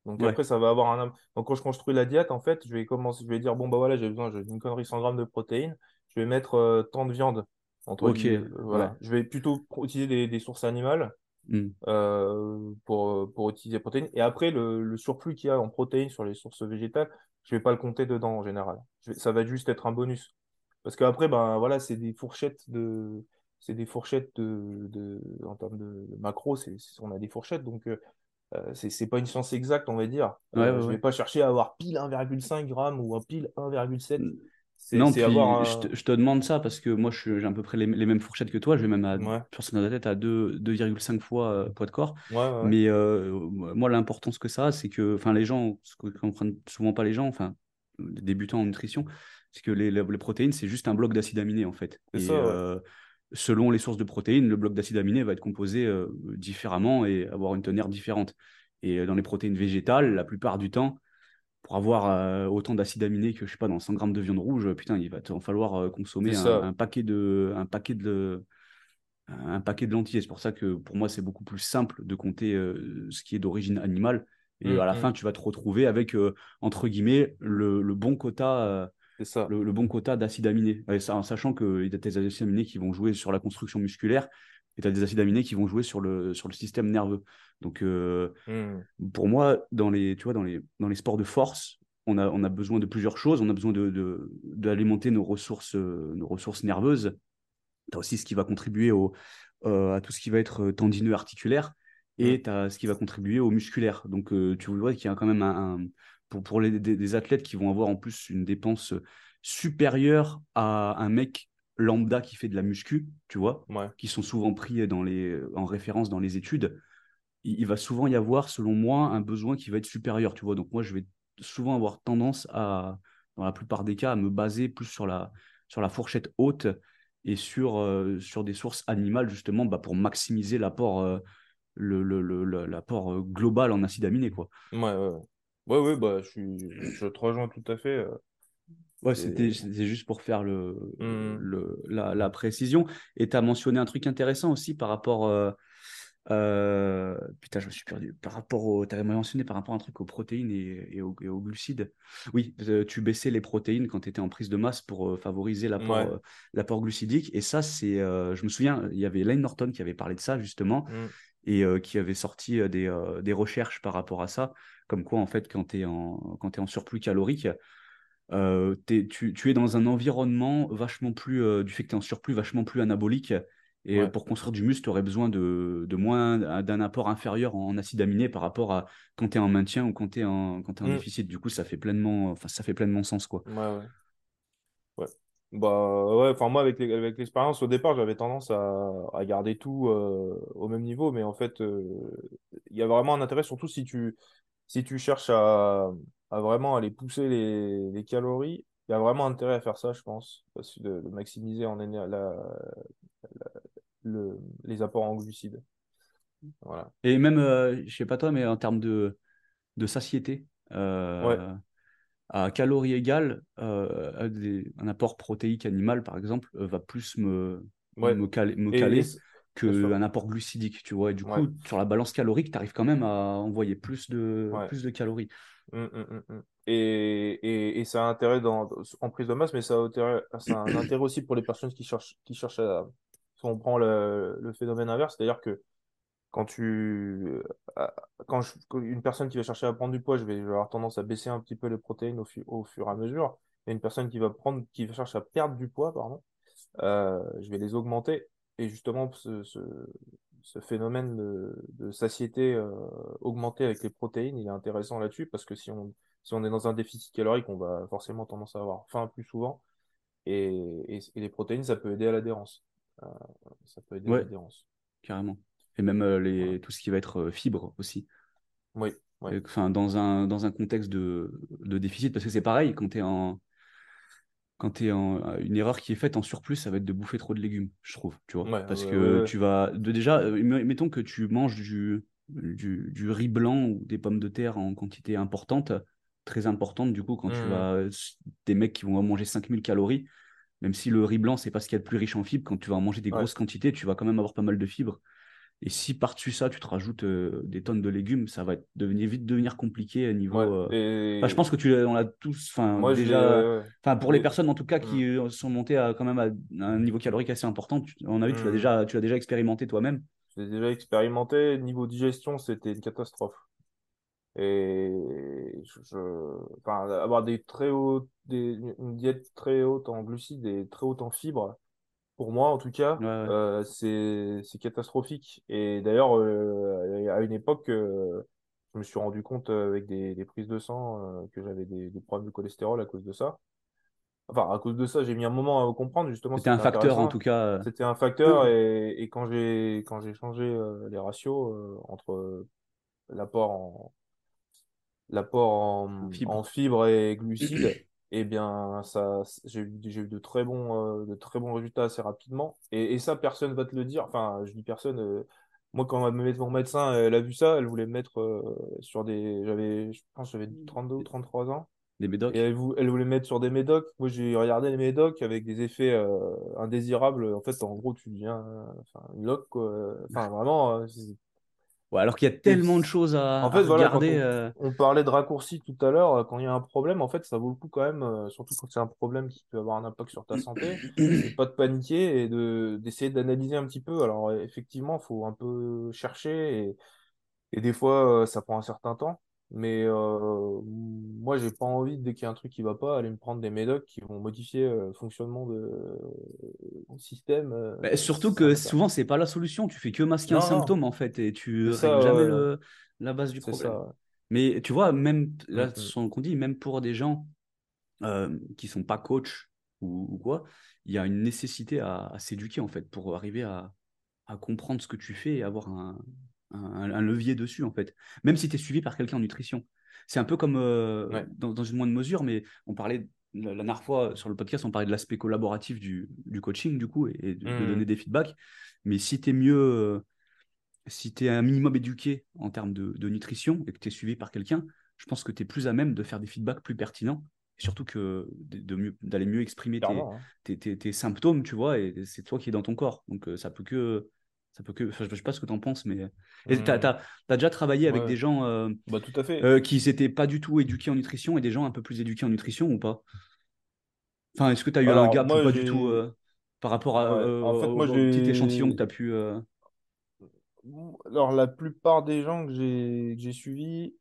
Donc après, ça va avoir un... Donc quand je construis la diète, en fait, je vais commencer, je vais dire, bon, bah voilà, j'ai besoin d'une connerie 100 grammes de protéines, je vais mettre tant de viande. Entre ok. voilà. Je vais plutôt utiliser des, des sources animales hmm. pour, pour utiliser protéines. Et après, le, le surplus qu'il y a en protéines sur les sources végétales, je vais pas le compter dedans en général. ça va juste être un bonus. Parce qu'après, ben voilà, c'est des fourchettes de. C'est des fourchettes de, de, en termes de macro, c'est, on a des fourchettes, donc euh, euh c'est, pas une science exacte, on va dire. Euh, je vais pas chercher à avoir pile 1,5 g ou un pile 1,7. Non, avoir je, te, je, te, demande ça parce que moi, j'ai à peu près les, les, mêmes fourchettes que toi. Je vais même à, ouais. sur la tête à 2,5 fois euh, poids de corps. Ouais, Mais euh, moi, l'importance que ça a, c'est que les gens, ce que comprennent souvent pas les gens, enfin, débutants en nutrition, c'est que les, les, protéines, c'est juste un bloc d'acides aminés en fait. Et, ça, euh, selon les sources de protéines, le bloc d'acides aminés va être composé euh, différemment et avoir une teneur différente. Et dans les protéines végétales, la plupart du temps, pour avoir euh, autant d'acides aminés que je sais pas dans 100 grammes de viande rouge, putain, il va te falloir euh, consommer un, paquet de un paquet de un paquet de lentilles. C'est pour ça que pour moi c'est beaucoup plus simple de compter euh, ce qui est d'origine animale. Et mmh, à la mmh. fin, tu vas te retrouver avec entre guillemets le, le, bon quota ça. Le, bon quota d'acides aminés. en sachant qu'il y a des acides aminés qui vont jouer sur la construction musculaire et tu as des acides aminés qui vont jouer sur le, sur le système nerveux. Donc, euh, hmm. pour moi, dans les, tu vois, dans, les, dans les sports de force, on a, on a besoin de plusieurs choses. On a besoin d'alimenter de, de, nos, ressources, euh, nos ressources nerveuses. Tu as aussi ce qui va contribuer au, euh, à tout ce qui va être tendineux articulaire et tu as ce qui va contribuer au musculaire. Donc, tu vois qu'il y a quand même un, pour, pour les, des, athlètes qui vont avoir en plus une dépense supérieure à un mec lambda qui fait de la muscu, tu vois, qui sont souvent pris dans les, en référence dans les études, il, va souvent y avoir, selon moi, un besoin qui va être supérieur, tu vois. Donc moi, je vais souvent avoir tendance à, dans la plupart des cas, à me baser plus sur la, sur la fourchette haute et sur, euh, sur des sources animales, justement, bah, pour maximiser l'apport euh, le, le, l'apport euh, global en acides aminés, quoi. Ouais, ouais, ouais. ouais, bah, je, suis, je te rejoins tout à fait. Ouais, c'était juste pour faire le, mmh. le, la, la, précision. Et tu as mentionné un truc intéressant aussi par rapport. Euh, euh, putain, je me suis perdu. Par rapport au. Tu avais mentionné par rapport à un truc aux protéines et, et, aux, glucides. Oui, euh, tu baissais les protéines quand tu étais en prise de masse pour favoriser l'apport glucidique. Et ça, c'est. je me souviens, il y avait Lane Norton qui avait parlé de ça justement. Mmh. Et qui avait sorti des, des recherches par rapport à ça, comme quoi en fait quand tu es, es, en surplus calorique, euh, tu, es dans un environnement vachement plus, euh, du fait que tu es en surplus, vachement plus anabolique. Et pour construire du muscle, tu aurais besoin de, moins d'un apport inférieur en acide aminé par rapport à quand tu es en maintien ou quand tu es en, quand en mm. déficit. Du coup, ça fait pleinement, enfin, ça fait pleinement sens. Quoi. Ouais, ouais. ouais. Bah ouais, enfin moi avec l'expérience au départ j'avais tendance à, garder tout euh, au même niveau, mais en fait il y a vraiment un intérêt surtout si tu si tu cherches à, à vraiment aller pousser les, les calories, il y a vraiment intérêt à faire ça, je pense, parce de, de maximiser en la, le, les apports en glucides. Voilà. Et même, euh, je sais pas toi, mais en termes de, de satiété, euh, à calories égales, euh, un apport protéique animal, par exemple, va plus me, me caler, me caler qu'un apport glucidique, tu vois. Et du coup, sur la balance calorique, tu arrives quand même à envoyer plus de, plus de calories. Mmh, mmh, mmh, et, et, et, ça a un intérêt dans, en prise de masse, mais ça a, intérêt, ça a un intérêt aussi pour les personnes qui cherchent, qui cherchent à. Si on prend le, le phénomène inverse, c'est-à-dire que quand tu. Quand une personne qui va chercher à prendre du poids, je vais, avoir tendance à baisser un petit peu les protéines au, au fur et à mesure. Et une personne qui va prendre, qui cherche à perdre du poids, pardon, euh, je vais les augmenter. Et justement, ce, ce, ce phénomène de, satiété euh, augmentée avec les protéines, il est intéressant là-dessus parce que si on, si on est dans un déficit calorique, on va forcément tendance à avoir faim plus souvent. Et, les protéines, ça peut aider à l'adhérence. Euh, ça peut aider à l'adhérence. Carrément. Et même euh, les, tout ce qui va être fibre aussi. Oui. Enfin, dans, un, dans un contexte de, de déficit, parce que c'est pareil, quand tu es en, quand tu es en euh, une erreur qui est faite en surplus, ça va être de bouffer trop de légumes, je trouve, tu vois. Parce que tu vas de, déjà, euh, mettons que tu manges du, du, riz blanc ou des pommes de terre en quantité importante, très importante, du coup, quand tu mmh. vas des mecs qui vont manger 5000 calories, même si le riz blanc, c'est pas ce qu'il y a de plus riche en fibres, quand tu vas en manger des grosses quantités, tu vas quand même avoir pas mal de fibres. Et si par-dessus ça, tu te rajoutes euh, des tonnes de légumes, ça va devenir, vite devenir compliqué à niveau. Euh, je pense que tu on l'a tous. Enfin, déjà. Enfin, pour les personnes en tout cas qui mmh. sont montées à, quand même à un niveau calorique assez important, tu, on a vu, tu l'as mmh. déjà, tu as déjà expérimenté toi-même. J'ai déjà expérimenté. Niveau digestion, c'était une catastrophe. Et je, enfin, avoir des très hauts, des, une diète très haute en glucides et très haute en fibres, pour moi en tout cas, euh, c'est catastrophique. Et d'ailleurs, euh, à une époque, euh, je me suis rendu compte avec des, des prises de sang que j'avais des, des, problèmes de cholestérol à cause de ça. Enfin, à cause de ça, j'ai mis un moment à comprendre justement. C'était un facteur en tout cas. C'était un facteur et, et quand j'ai quand j'ai changé les ratios entre l'apport en l'apport en, en fibres et glucides eh bien, ça, j'ai eu, eu de très bons, euh, de très bons résultats assez rapidement. Et, et, ça, personne va te le dire. Enfin, je dis personne. Euh, moi, quand mon médecin, elle a vu ça, elle voulait me mettre euh, sur des. J'avais, je pense, j'avais 32 ou 33 ans. Des médocs? Et elle, elle, voulait me mettre sur des médocs. Moi, j'ai regardé les médocs avec des effets indésirables. En fait, en gros, tu deviens une loque, quoi. Enfin, vraiment. Ouais, alors qu'il y a tellement de choses à, en fait, regarder. Euh. on, parlait de raccourcis tout à l'heure. Euh, quand il y a un problème, en fait, ça vaut le coup quand même, euh, surtout quand c'est un problème qui peut avoir un impact sur ta santé, c'est pas de paniquer et de d'essayer d'analyser un petit peu. Alors, effectivement, il faut un peu chercher et, et des fois, ça prend un certain temps. Mais euh, moi, j'ai pas envie, dès qu'il y a un truc qui va pas, aller me prendre des médocs qui vont modifier le fonctionnement de mon système. Bah, surtout que souvent, c'est pas la solution. Tu fais que masquer un symptôme, en fait, et tu règles jamais le, la base du problème. Ça, Mais tu vois, même là, ce qu'on dit, même pour des gens euh, qui sont pas coach ou, quoi, il y a une nécessité à, s'éduquer, en fait, pour arriver à, à comprendre ce que tu fais et avoir un, un, levier dessus, en fait. Même si tu es suivi par quelqu'un en nutrition. C'est un peu comme euh, dans, une moindre mesure, mais on parlait la, dernière fois sur le podcast, on parlait de l'aspect collaboratif du, du, coaching, du coup, et, de, mmh. donner des feedbacks. Mais si tu es mieux, euh, si tu es un minimum éduqué en termes de, nutrition et que tu es suivi par quelqu'un, je pense que tu es plus à même de faire des feedbacks plus pertinents. Surtout que d'aller mieux, mieux exprimer tes, hein. tes, tes, symptômes, tu vois, et c'est toi qui es dans ton corps. Donc euh, ça peut que ça peut que. je ne sais pas ce que tu en penses, mais. tu as, mmh. déjà travaillé avec des gens euh, bah, tout à fait. Euh, qui n'étaient pas du tout éduqués en nutrition et des gens un peu plus éduqués en nutrition ou pas? Enfin, est-ce que tu as eu un gap ou pas du tout euh, par rapport à, en fait, moi, au petit échantillon que tu as pu. Alors, la plupart des gens que j'ai suivis,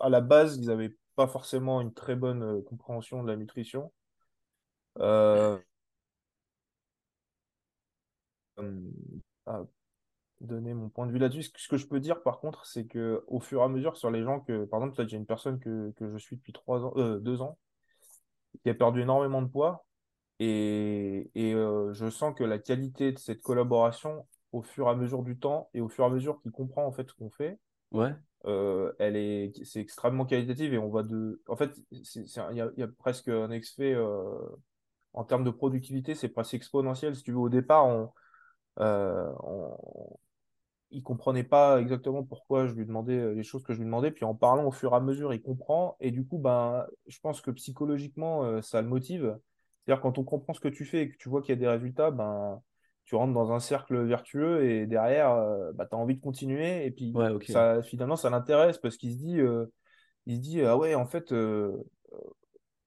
à la base, ils n'avaient pas forcément une très bonne compréhension de la nutrition. Euh, à donner mon point de vue là-dessus. Ce que je peux dire, par contre, c'est que au fur et à mesure, sur les gens que, par exemple, j'ai une personne que, que, je suis depuis trois ans, euh, deux ans, qui a perdu énormément de poids, et, et euh, je sens que la qualité de cette collaboration, au fur et à mesure du temps, et au fur et à mesure qu'il comprend en fait ce qu'on fait, ouais. Euh, elle est, c'est extrêmement qualitative et on va de, en fait, il y a, y a, presque un effet en termes de productivité, c'est presque exponentiel. Si tu veux, au départ, on euh, il comprenait pas exactement pourquoi je lui demandais euh, les choses que je lui demandais. Puis en parlant au fur et à mesure, il comprend. Et du coup, ben, je pense que psychologiquement, euh, ça le motive. C'est-à-dire quand on comprend ce que tu fais et que tu vois qu'il y a des résultats, ben, tu rentres dans un cercle vertueux et derrière, ben, tu as envie de continuer. Et puis ça, finalement, ça l'intéresse parce qu'il se dit, il se dit, ah ouais, en fait,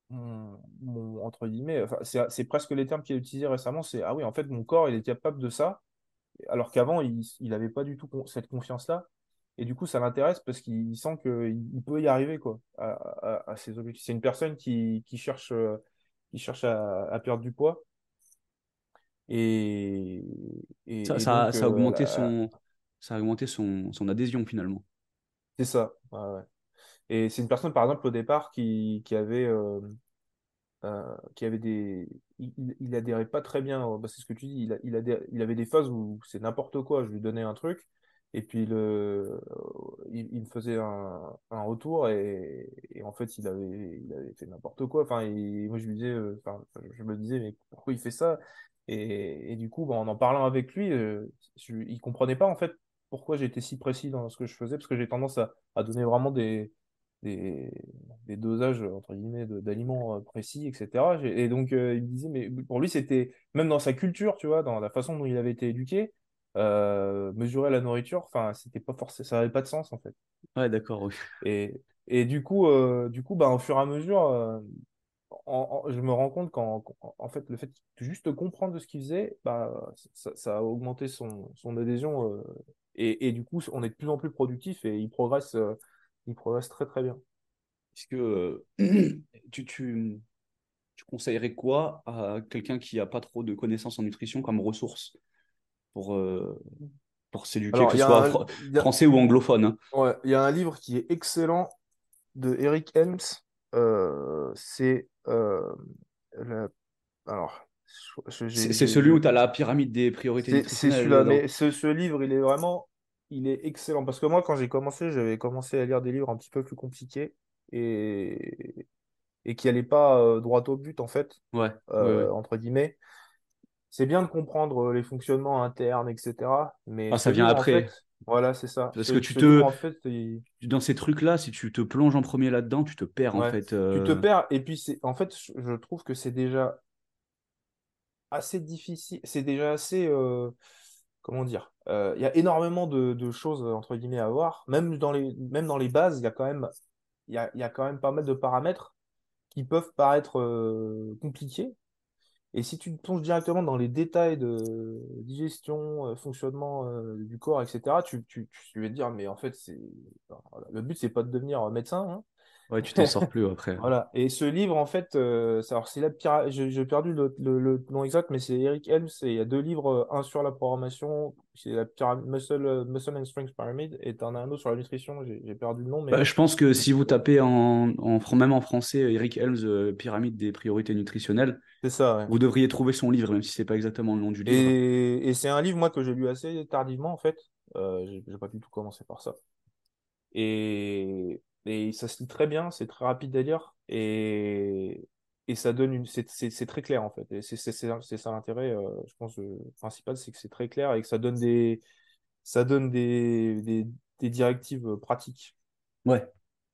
mon, entre guillemets, c'est presque les termes qu'il a utilisés récemment, c'est ah oui, en fait, mon corps, il est capable de ça, alors qu'avant, il n'avait pas du tout cette confiance-là. Et du coup, ça l'intéresse parce qu'il sent qu'il il peut y arriver quoi, à, ses objectifs. C'est une personne qui, qui cherche, qui cherche à, perdre du poids. Et, ça, ça, a euh, augmenté son, ça a augmenté son, son adhésion finalement. C'est ça. ouais. Et c'est une personne, par exemple, au départ, qui, qui avait, euh, euh, qui avait des. Il, adhérait pas très bien, bah, c'est ce que tu dis, il, il, il avait des phases où c'est n'importe quoi, je lui donnais un truc, et puis le, il, il me faisait un, un retour, et, et, en fait, il avait, il avait fait n'importe quoi. Enfin, et moi, je lui disais, euh, je me disais, mais pourquoi il fait ça? Et, et, du coup, bah, en en parlant avec lui, je, il comprenait pas, en fait, pourquoi j'étais si précis dans ce que je faisais, parce que j'ai tendance à, à donner vraiment des des, des dosages entre guillemets d'aliments euh, précis, etc. Et donc euh, il me disait, mais pour lui c'était même dans sa culture, tu vois, dans la façon dont il avait été éduqué, euh, mesurer la nourriture, enfin c'était pas forcément, ça avait pas de sens en fait. Ouais, d'accord. Oui. Et, et du coup, du coup, bah, au fur et à mesure, je me rends compte qu'en en fait le fait de juste comprendre de ce qu'il faisait, bah, ça, ça, a augmenté son, son adhésion et, et, du coup on est de plus en plus productif et il progresse il progresse très très bien. Est-ce que tu, tu, tu, conseillerais quoi à quelqu'un qui n'a pas trop de connaissances en nutrition comme ressource pour, euh, pour s'éduquer, que ce soit français ou anglophone hein? Ouais, il y a un livre qui est excellent de Eric Helms. Euh, c'est euh, alors c'est celui où tu as la pyramide des priorités C'est celui-là, mais ce, ce, livre, il est vraiment il est excellent. Parce que moi, quand j'ai commencé, j'avais commencé à lire des livres un petit peu plus compliqués et, et qui n'allaient pas euh, droit au but, en fait, ouais, euh, entre guillemets. C'est bien de comprendre les fonctionnements internes, etc. Mais ah, ça vient après. voilà, c'est ça. Parce que tu te. en fait, Dans ces trucs-là, si tu te plonges en premier là-dedans, tu te perds, en fait. Tu te euh. perds. Et puis, en fait, je trouve que c'est déjà assez difficile. C'est déjà assez comment dire, il y a énormément de, choses entre guillemets à voir. Même dans les, bases, il y a quand même, il y a, quand même pas mal de paramètres qui peuvent paraître compliqués. Et si tu te plonges directement dans les détails de digestion, fonctionnement du corps, etc., tu, vas te dire, mais en fait, le but, c'est pas de devenir médecin, hein. Ouais, tu t'en sors plus après. [LAUGHS] Voilà. Et ce livre, en fait, euh, alors c'est la j'ai perdu le, le, nom exact, mais c'est Eric Helms. Et il y a deux livres, un sur la programmation, c'est la Muscle, euh, Muscle and Strength Pyramid, et en as un autre sur la nutrition. J'ai perdu le nom. Mais... Bah, je pense que si vous tapez en, en même en français Eric Helms, euh, Pyramide des priorités nutritionnelles, ça, vous devriez trouver son livre, même si c'est pas exactement le nom du livre. Et, et c'est un livre, moi, que j'ai lu assez tardivement, en fait. Euh, j'ai pas du tout commencé par ça. Et, et ça se lit très bien, c'est très rapide à lire et, et ça donne une. C'est très clair en fait. Et c'est ça l'intérêt, euh, je pense, le principal, c'est que c'est très clair et que ça donne des, ça donne des, des, des directives pratiques. Ouais.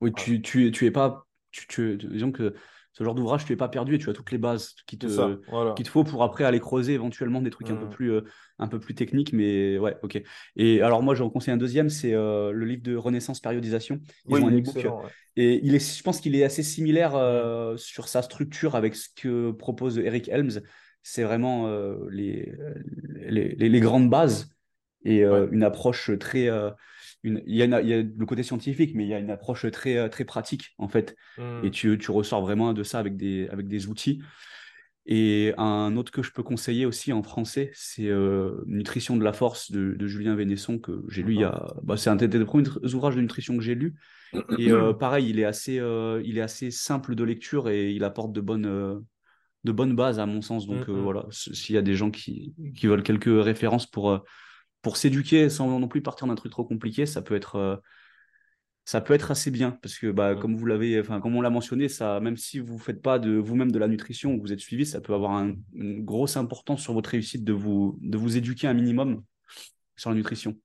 Oui, tu, tu, tu es pas. Tu, tu, disons que ce genre d'ouvrage, tu n'es pas perdu et tu as toutes les bases qui te, te faut pour après aller creuser éventuellement des trucs un, peu mmh. plus, euh, un peu plus techniques. Mais ouais, ok. Et alors, moi, j'en conseille un deuxième c'est euh, le livre de Renaissance Périodisation. Ils ont un e-book. Et il est, je pense qu'il est assez similaire mmh. euh, sur sa structure avec ce que propose Eric Helms. C'est vraiment les, les, les, grandes bases et une approche très il, y a le côté scientifique, mais il y a une approche très, très pratique, en fait. Et mmh. tu, tu, ressors vraiment de ça avec des, avec des outils. Et un autre que je peux conseiller aussi en français, c'est euh, Nutrition de la force de, Julien Vénesson, que j'ai lu il y a. Bah, c'est un des premiers ouvrages de nutrition que j'ai lu. Et euh, [COUGHS] pareil, il est, assez, euh, il est assez simple de lecture et il apporte de bonnes, de bonnes bases, à mon sens. Donc mmh, mmh. voilà, s'il y a des gens qui, qui veulent quelques références pour pour s'éduquer sans non plus partir d'un truc trop compliqué, ça peut être, euh, ça peut être assez bien. Parce que, bah, comme vous l'avez, enfin, comme on l'a mentionné, ça, même si vous faites pas de vous-même de la nutrition ou vous êtes suivi, ça peut avoir une grosse importance sur votre réussite de vous, de vous éduquer un minimum sur la nutrition.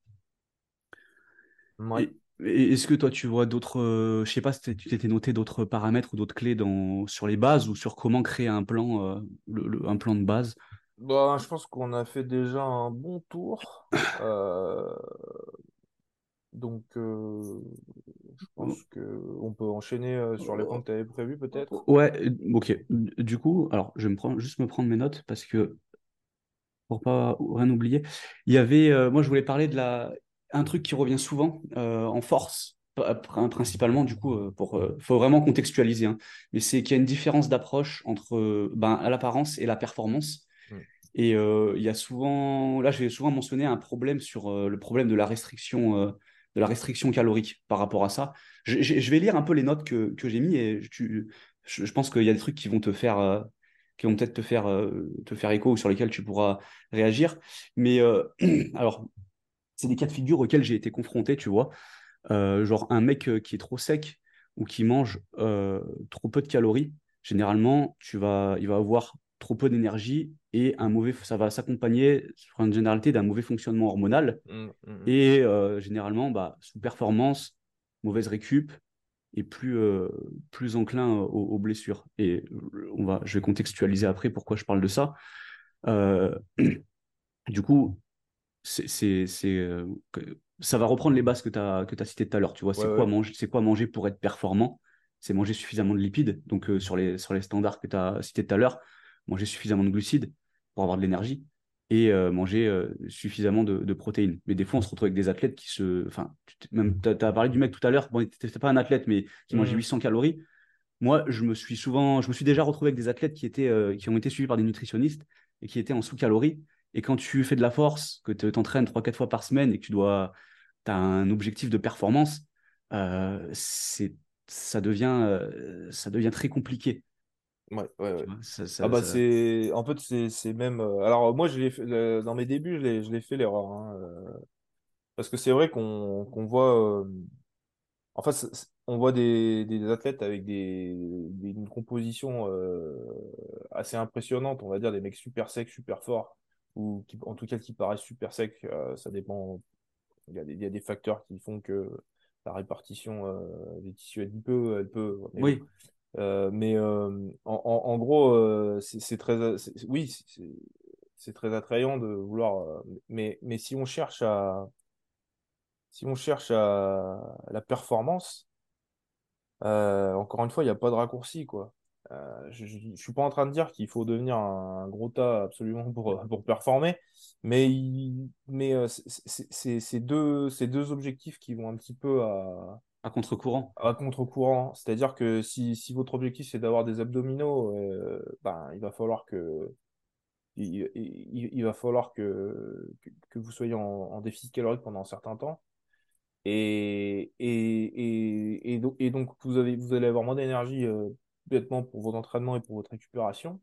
Est-ce que toi, tu vois d'autres, euh, je sais pas si tu t'étais noté d'autres paramètres ou d'autres clés dans, sur les bases ou sur comment créer un plan, euh, un plan de base? Bah, je pense qu'on a fait déjà un bon tour. Euh, donc, euh, je pense qu'on peut enchaîner euh, sur les points que tu avais prévus, peut-être. Ouais, ok. Du coup, alors, je vais me prendre, juste me prendre mes notes parce que, pour pas rien oublier, il y avait, moi, je voulais parler de la, un truc qui revient souvent en force principalement du coup pour faut vraiment contextualiser hein. mais c'est qu'il y a une différence d'approche entre ben, l'apparence et la performance et euh, il y a souvent, là, j'ai souvent mentionné un problème sur euh, le problème de la restriction, euh, de la restriction calorique par rapport à ça. Je, vais lire un peu les notes que, que j'ai mis et je, pense qu'il y a des trucs qui vont te faire, qui vont peut-être te faire, te faire écho ou sur lesquels tu pourras réagir. Mais [CLEARS THROAT] alors, c'est des cas de figure auxquels j'ai été confronté, tu vois. genre un mec qui est trop sec ou qui mange trop peu de calories, généralement, tu vas, il va avoir trop peu d'énergie et un mauvais, ça va s'accompagner, sur une généralité, d'un mauvais fonctionnement hormonal mmh, mmh, mmh. et euh, généralement, bah, sous-performance, mauvaise récup et plus, euh, plus enclin aux, blessures. Et on va, je vais contextualiser après pourquoi je parle de ça. Euh, [CLEARS THROAT] du coup, c'est, ça va reprendre les bases que tu as, que as citées tout à l'heure. Tu vois, c'est, quoi manger, c'est quoi manger pour être performant? C'est manger suffisamment de lipides. Donc, sur, les, sur les standards que tu as cités tout à l'heure, manger suffisamment de glucides pour avoir de l'énergie et euh, manger euh, suffisamment de, protéines. Mais des fois, on se retrouve avec des athlètes qui se. Enfin, même, tu as, parlé du mec tout à l'heure, bon, tu pas un athlète, mais qui mangeait 800 mmh. calories. Moi, je me suis souvent. Je me suis déjà retrouvé avec des athlètes qui, étaient, euh, qui ont été suivis par des nutritionnistes et qui étaient en sous-calories. Et quand tu fais de la force, que tu t'entraînes 3-4 fois par semaine et que tu dois. as un objectif de performance, c'est ça devient, ça devient très compliqué. Ouais, ouais, ouais. ah bah c'est en fait c'est même euh, alors moi je l'ai dans mes débuts je l'ai fait l'erreur hein, euh, parce que c'est vrai qu'on qu'on voit euh, en fait on voit des, des athlètes avec des, des une composition assez impressionnante on va dire des mecs super secs super forts ou qui, en tout cas qui paraissent super secs ça dépend il y, a des, il y a des facteurs qui font que la répartition des tissus adipeux elle peut oui mais euh, en, en, gros, euh, c'est très. Oui, c'est très attrayant de vouloir. mais, mais si on cherche à. Si on cherche à la performance, encore une fois, il n'y a pas de raccourci, quoi. je ne suis pas en train de dire qu'il faut devenir un, gros tas absolument [LAUGHS] pour, pour performer, mais, mais c'est deux, deux objectifs qui vont un petit peu à, à contre-courant. À contre-courant. C'est-à-dire que si, si, votre objectif c'est d'avoir des abdominaux, ben, il va falloir que il, il, va falloir que, que, vous soyez en, déficit calorique pendant un certain temps. Et, et, et, donc, et donc, vous, avez, vous allez avoir moins d'énergie bêtement pour vos entraînements et pour votre récupération.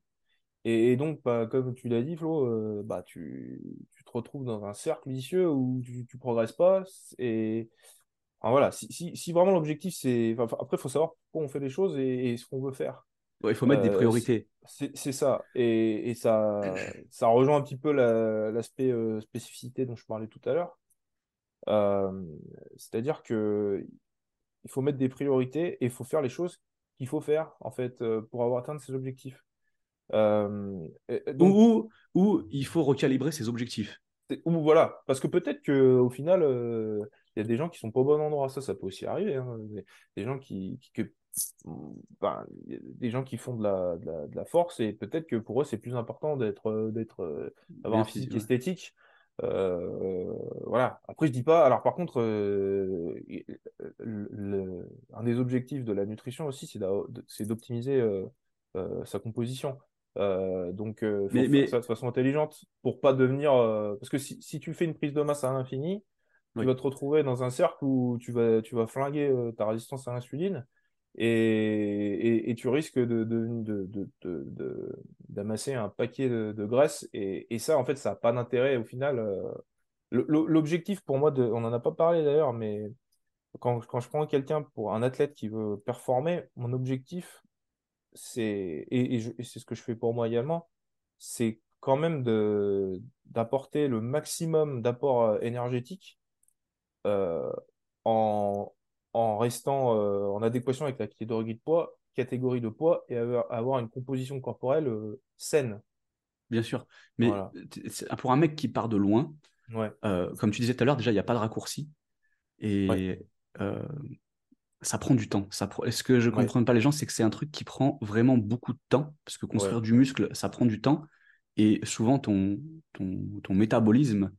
Et, donc, bah, comme tu l'as dit, Flo, bah, tu, tu, te retrouves dans un cercle vicieux où tu ne progresses pas. Et voilà, si, si, si vraiment l'objectif, c'est. après, il faut savoir pourquoi on fait les choses et, ce qu'on veut faire. il faut mettre des priorités. C'est ça. Et, et, ça, ça rejoint un petit peu l'aspect spécificité dont je parlais tout à l'heure. C'est-à-dire que il faut mettre des priorités et il faut faire les choses qu'il faut faire en fait pour avoir atteint ses objectifs. donc... ou, ou, il faut recalibrer ses objectifs. Ou voilà, parce que peut-être qu'au final, il y a des gens qui sont pas au bon endroit. Ça, ça peut aussi arriver. Hein. Des, gens qui, que, des gens qui font de la, de la, force et peut-être que pour eux, c'est plus important d'être, d'être, d'avoir un physique esthétique euh, voilà. Après, je dis pas. Alors, par contre, euh, le, un des objectifs de la nutrition aussi, c'est d'optimiser euh, sa composition. donc, faut mais, faire ça de façon intelligente pour pas devenir. parce que si, si, tu fais une prise de masse à l'infini, tu vas te retrouver dans un cercle où tu vas, tu vas flinguer ta résistance à l'insuline et, et, tu risques de, d'amasser un paquet de, graisse. Et, et, ça, en fait, ça n'a pas d'intérêt au final. Euh, l'objectif pour moi, de, on n'en a pas parlé d'ailleurs, mais quand, quand je prends quelqu'un pour un athlète qui veut performer, mon objectif, c'est, et, c'est ce que je fais pour moi également, c'est quand même d'apporter le maximum d'apport euh, énergétique euh, en, en restant euh, en adéquation avec la catégorie de poids, catégorie de poids et avoir, une composition corporelle euh, saine. Bien sûr. Mais pour un mec qui part de loin, euh, comme tu disais tout à l'heure, déjà, il n'y a pas de raccourci. Et ça prend du temps. Ça Ce que je ne comprends pas les gens, c'est que c'est un truc qui prend vraiment beaucoup de temps. Parce que construire du muscle, ça prend du temps. Et souvent, ton, ton, ton métabolisme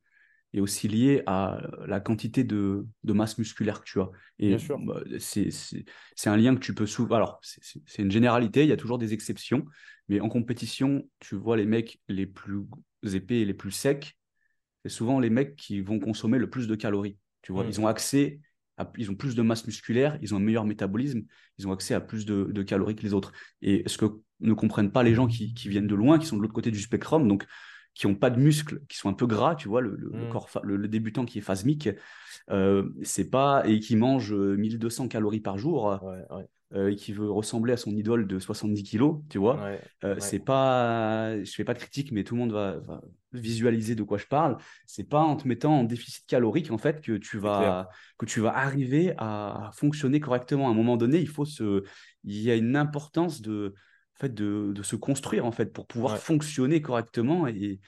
est aussi lié à la quantité de, de masse musculaire que tu as. Et bah, c'est un lien que tu peux souvent. Alors, c'est une généralité, il y a toujours des exceptions, mais en compétition, tu vois les mecs les plus épais et les plus secs, c'est souvent les mecs qui vont consommer le plus de calories. Tu vois, mmh. ils ont accès à, ils ont plus de masse musculaire, ils ont un meilleur métabolisme, ils ont accès à plus de, de calories que les autres. Et ce que ne comprennent pas les gens qui, qui viennent de loin, qui sont de l'autre côté du spectrum, donc qui n'ont pas de muscles, qui sont un peu gras, tu vois, le, le, mmh. corps, le, débutant qui est phasmique, euh, c'est pas et qui mange 1200 euh, calories par jour. Euh, et qui veut ressembler à son idole de 70 kilos, tu vois, euh, c'est pas, je fais pas de critique, mais tout le monde va, visualiser de quoi je parle. C'est pas en te mettant en déficit calorique en fait que tu vas, que tu vas arriver à fonctionner correctement. À un moment donné, il faut se, il y a une importance de, fait, de, de, se construire en fait pour pouvoir fonctionner correctement et,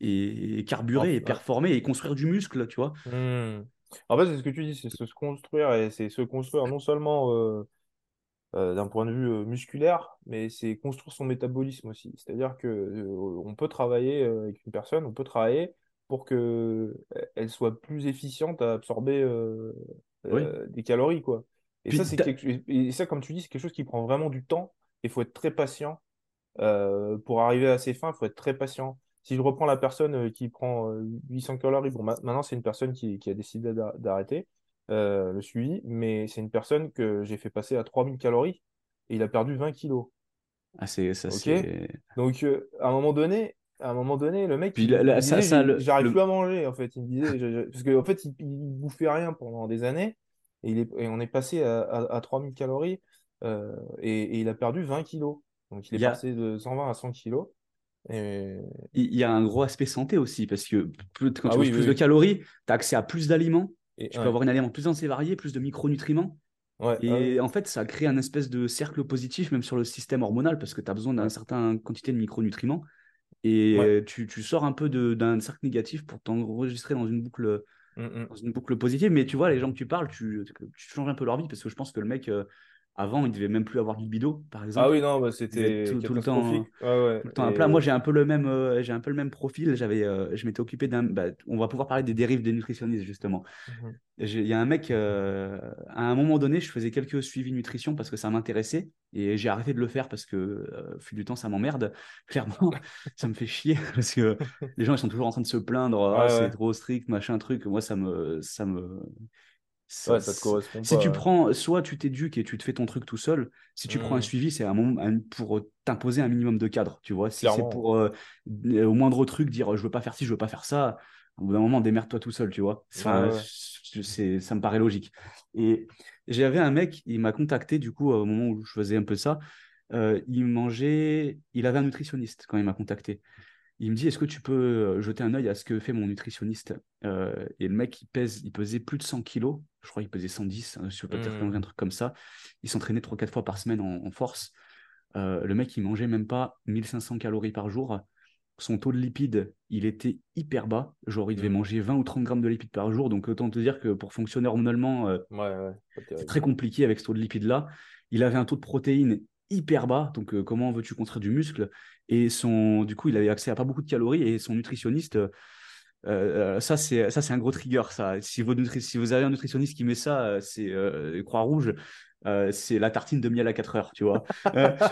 et, carburer et performer et construire du muscle, tu vois. Mmh. En fait, c'est ce que tu dis, c'est se construire et c'est se construire non seulement euh, euh, d'un point de vue euh, musculaire, mais c'est construire son métabolisme aussi. C'est-à-dire que on peut travailler avec une personne, on peut travailler pour que elle soit plus efficiente à absorber des calories, quoi. Et ça, c'est et ça, comme tu dis, c'est quelque chose qui prend vraiment du temps il faut être très patient. Euh, pour arriver à ses fins, il faut être très patient. Si je reprends la personne euh, qui prend 800 euh, calories, bon, maintenant c'est une personne qui, a décidé d'arrêter le suivi, mais c'est une personne que j'ai fait passer à 3000 calories et il a perdu 20 kilos. Ah, c'est ça, Donc, à un moment donné, à un moment donné, le mec, j'arrive plus à manger, en fait. Il me disait, parce qu'en en fait, il, il, bouffait rien pendant des années, et, il est, et on est passé à, à 3000 calories. Euh, et, il a perdu 20 kilos. Donc il est passé de 120 à 100 kilos. Et... Il y a un gros aspect santé aussi, parce que quand tu ah manges plus de calories, tu as accès à plus d'aliments, tu peux avoir une aliment plus dense et varié, plus de micronutriments. et ah en fait, ça crée un espèce de cercle positif, même sur le système hormonal, parce que tu as besoin d'une certaine quantité de micronutriments. et tu, tu, sors un peu d'un cercle négatif pour t'enregistrer dans une boucle mmh, mmh. dans une boucle positive. Mais tu vois, les gens que tu parles, tu, tu changes un peu leur vie parce que je pense que le mec, avant, il devait même plus avoir de libido, par exemple. Ah oui, non, bah, c'était tout, le temps, ouais, ouais. tout le temps plat. Moi, j'ai un peu le même, euh, j'ai un peu le même profil. J'avais, euh, je m'étais occupé d'un. Bah, on va pouvoir parler des dérives des nutritionnistes justement. Mhm. Il y a un mec, euh, à un moment donné, je faisais quelques suivis nutrition parce que ça m'intéressait et j'ai arrêté de le faire parce que, fut du temps, ça m'emmerde. [LAUGHS] Clairement, ça me fait chier [LAUGHS] parce que les gens ils sont toujours en train de se plaindre. Ah, c'est trop strict, machin truc. Moi, ça me, ça me ça, te correspond si tu prends, soit tu t'éduques et tu te fais ton truc tout seul. Si tu prends un mmh. suivi, c'est un moment pour t'imposer un minimum de cadre. Tu vois, si c'est pour euh, au moindre truc dire je veux pas faire ci, je veux pas faire ça. Au bout d'un moment, démerde-toi tout seul, tu vois. Enfin, ça me paraît logique. Et j'avais un mec, il m'a contacté du coup au moment où je faisais un peu ça. Euh, il mangeait, il avait un nutritionniste quand il m'a contacté il me dit est-ce que tu peux euh, jeter un œil à ce que fait mon nutritionniste? Euh, Et le mec, il pèse, il pesait plus de 100 kilos. Je crois qu'il pesait 110, hein, je peut-être mmh. un truc comme ça. Il s'entraînait 3-4 fois par semaine en, force. Euh, le mec, il mangeait même pas 1500 calories par jour. Son taux de lipides, il était hyper bas. Genre, il devait mmh. manger 20 ou 30 grammes de lipides par jour. Donc, autant te dire que pour fonctionner hormonalement, c'est très compliqué avec ce taux de lipides-là. Il avait un taux de protéines hyper bas. Donc, comment veux-tu construire du muscle? Et son, du coup, il avait accès à pas beaucoup de calories et son nutritionniste, euh, euh, ça c'est ça c'est un gros trigger. Ça, si vous si vous avez un nutritionniste qui met ça, euh, c'est croix rouge. c'est la tartine de miel à 4 heures, tu vois.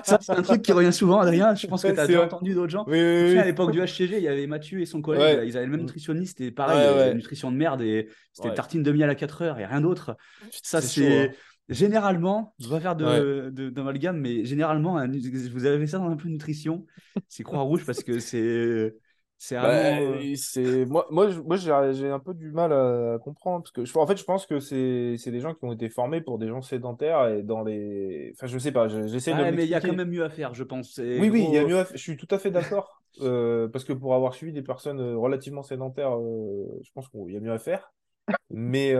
ça, c'est un truc qui revient souvent, Adrien. Je pense que tu as déjà entendu d'autres gens. À l'époque du HCG, il y avait Mathieu et son collègue, ils avaient le même mm. nutritionniste et pareil, nutrition de merde et c'était tartine de miel à 4 heures et rien d'autre. Ça, c'est. Hein. Généralement, je vais faire d'amalgame, de, mais généralement, vous avez ça dans un peu de nutrition, c'est Croix-Rouge parce que c'est. C'est bah, euh, moi, moi, moi j'ai un peu du mal à comprendre parce que je, en fait, je pense que c'est des gens qui ont été formés pour des gens sédentaires et dans les. Enfin, je sais pas, j'essaie de. mais il y a quand même mieux à faire, je pense. Oui, oui, il y a mieux à faire. Je suis tout à fait d'accord [LAUGHS] euh, parce que pour avoir suivi des personnes euh, relativement sédentaires, je pense qu'il y a mieux à faire. Mais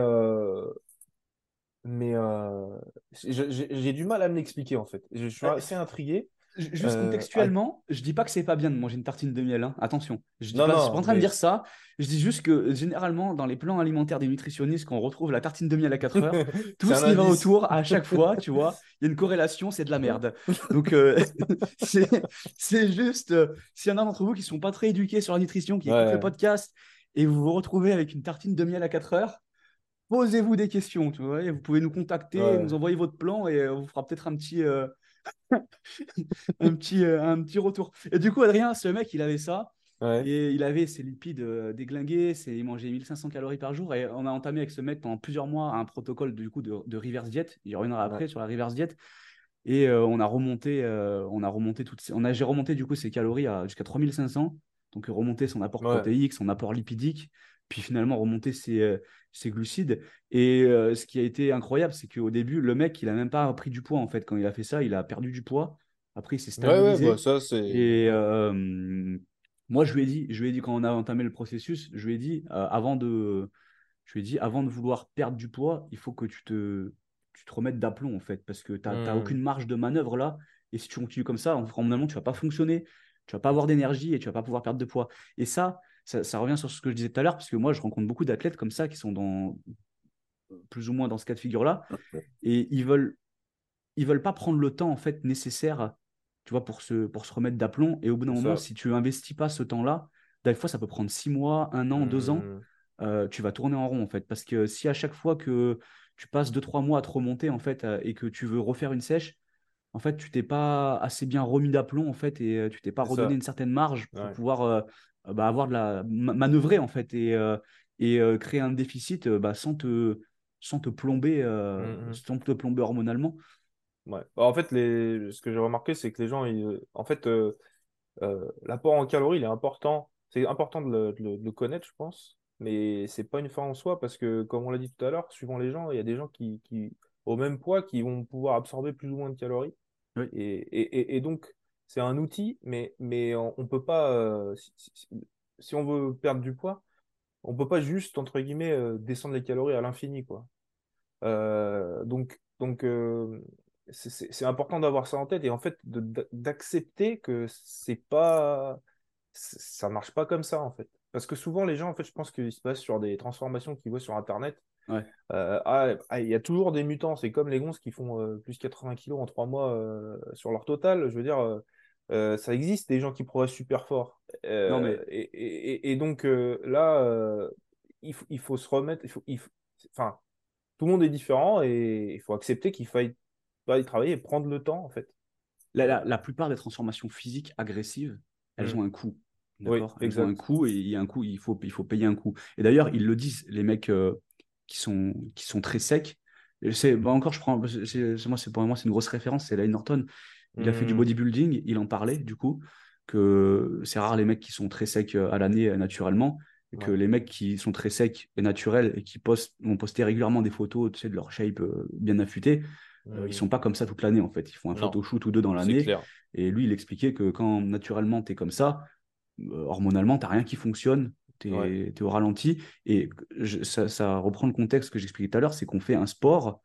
mais euh, j'ai du mal à me l'expliquer en fait. Je suis assez intrigué. Juste euh, contextuellement, je dis pas que c'est pas bien de manger une tartine de miel, hein. attention. Je pas, suis pas en train de dire ça. Je dis juste que généralement, dans les plans alimentaires des nutritionnistes, quand on retrouve la tartine de miel à 4 heures, [LAUGHS] tout ce qui va autour, à chaque fois, [LAUGHS] tu vois, il y a une corrélation, c'est de la merde. [LAUGHS] Donc, euh, c'est juste, s'il y en a d'entre vous qui sont pas très éduqués sur la nutrition, qui écoutent le podcast, et vous vous retrouvez avec une tartine de miel à 4 heures, posez-vous des questions, tu vois. Vous pouvez nous contacter, nous envoyer votre plan et on vous fera peut-être un petit, euh, [LAUGHS] un, petit, euh, un petit retour. Et du coup, Adrien, ce mec, il avait ça. Et il avait ses lipides euh, déglingués, il mangeait 1500 calories par jour. Et on a entamé avec ce mec pendant plusieurs mois un protocole du coup de, de reverse diet. Il reviendra après sur la reverse diet. Et on a remonté, on a remonté toutes, on a, j'ai remonté du coup ses calories jusqu'à 3500. Donc remonter son apport protéique, son apport lipidique puis finalement remonter ses, euh, ses glucides. Et euh, ce qui a été incroyable, c'est qu'au début, le mec, il a même pas pris du poids en fait. Quand il a fait ça, il a perdu du poids. Après, il s'est stabilisé. Bah, ça, c'est... Et euh, moi, je lui ai dit, je lui ai dit quand on a entamé le processus, je lui ai dit avant de, je lui ai dit avant de vouloir perdre du poids, il faut que tu te, tu te remettes d'aplomb en fait, parce que tu n'as mmh. aucune marge de manœuvre là. Et si tu continues comme ça, en, finalement, tu vas pas fonctionner, tu vas pas avoir d'énergie et tu vas pas pouvoir perdre de poids. Et ça, ça, revient sur ce que je disais tout à l'heure, parce que moi, je rencontre beaucoup d'athlètes comme ça qui sont dans plus ou moins dans ce cas de figure-là, et ils veulent, ils veulent pas prendre le temps en fait nécessaire, tu vois, pour se, pour se remettre d'aplomb. Et au bout d'un moment, si tu investis pas ce temps-là, des fois, ça peut prendre six mois, un an, deux ans. Mmh. Euh, tu vas tourner en rond en fait, parce que si à chaque fois que tu passes deux trois mois à te remonter en fait euh, et que tu veux refaire une sèche, en fait, tu t'es pas assez bien remis d'aplomb en fait et euh, tu t'es pas redonné une certaine marge pour pouvoir euh, bah, avoir de la manœuvrer en fait et, euh, et euh, créer un déficit bah, sans te sans te plomber mmh, mmh. sans te plomber hormonalement. Ouais. Bah, en fait, les... ce que j'ai remarqué, c'est que les gens, en fait, l'apport en calories, il est important. C'est important de le, connaître, je pense, mais c'est pas une fin en soi parce que, comme on l'a dit tout à l'heure, suivant les gens, il y a des gens qui, qui, au même poids, qui vont pouvoir absorber plus ou moins de calories. Et, et, et, donc, c'est un outil, mais, mais on, ne peut pas, euh, si, on veut perdre du poids, on peut pas juste, entre guillemets, euh, descendre les calories à l'infini, quoi. Euh, donc, donc c'est important d'avoir ça en tête et en fait d'accepter que c'est pas ça marche pas comme ça en fait. Parce que souvent les gens, en fait, je pense qu'ils se basent sur des transformations qu'ils voient sur Internet. Ouais. ah, ah il y a toujours des mutants. C'est comme les gonzes qui font plus 80 kilos en trois mois sur leur total. Je veux dire, ça existe des gens qui progressent super fort. Non, mais... et, et, donc là, il, faut, il faut se remettre. Il faut, il enfin, tout le monde est différent et il faut accepter qu'il faille, travailler et prendre le temps en fait. La, la, plupart des transformations physiques agressives, elles mmh. ont un coût. D'accord? Elles ont un coût et il y a un coût, il faut, il faut payer un coût. Et d'ailleurs, ils le disent, les mecs qui, sont, qui sont très secs. C'est, bah encore, je prends, moi, c'est, pour moi, c'est une grosse référence, c'est Lane Norton. Il a fait du mmh. bodybuilding, il en parlait du coup, que c'est rare les mecs qui sont très secs à l'année naturellement que les mecs qui sont très secs et naturels et qui postent, vont poster régulièrement des photos tu sais, de leur shape euh, bien affûtée, euh, ils mmh. sont pas comme ça toute l'année en fait. Ils font un photo shoot ou deux dans l'année. Et lui, il expliquait que quand naturellement tu es comme ça, euh, hormonalement, tu rien qui fonctionne, tu es, au ralenti. Et ça, reprend le contexte que j'expliquais tout à l'heure c'est qu'on fait un sport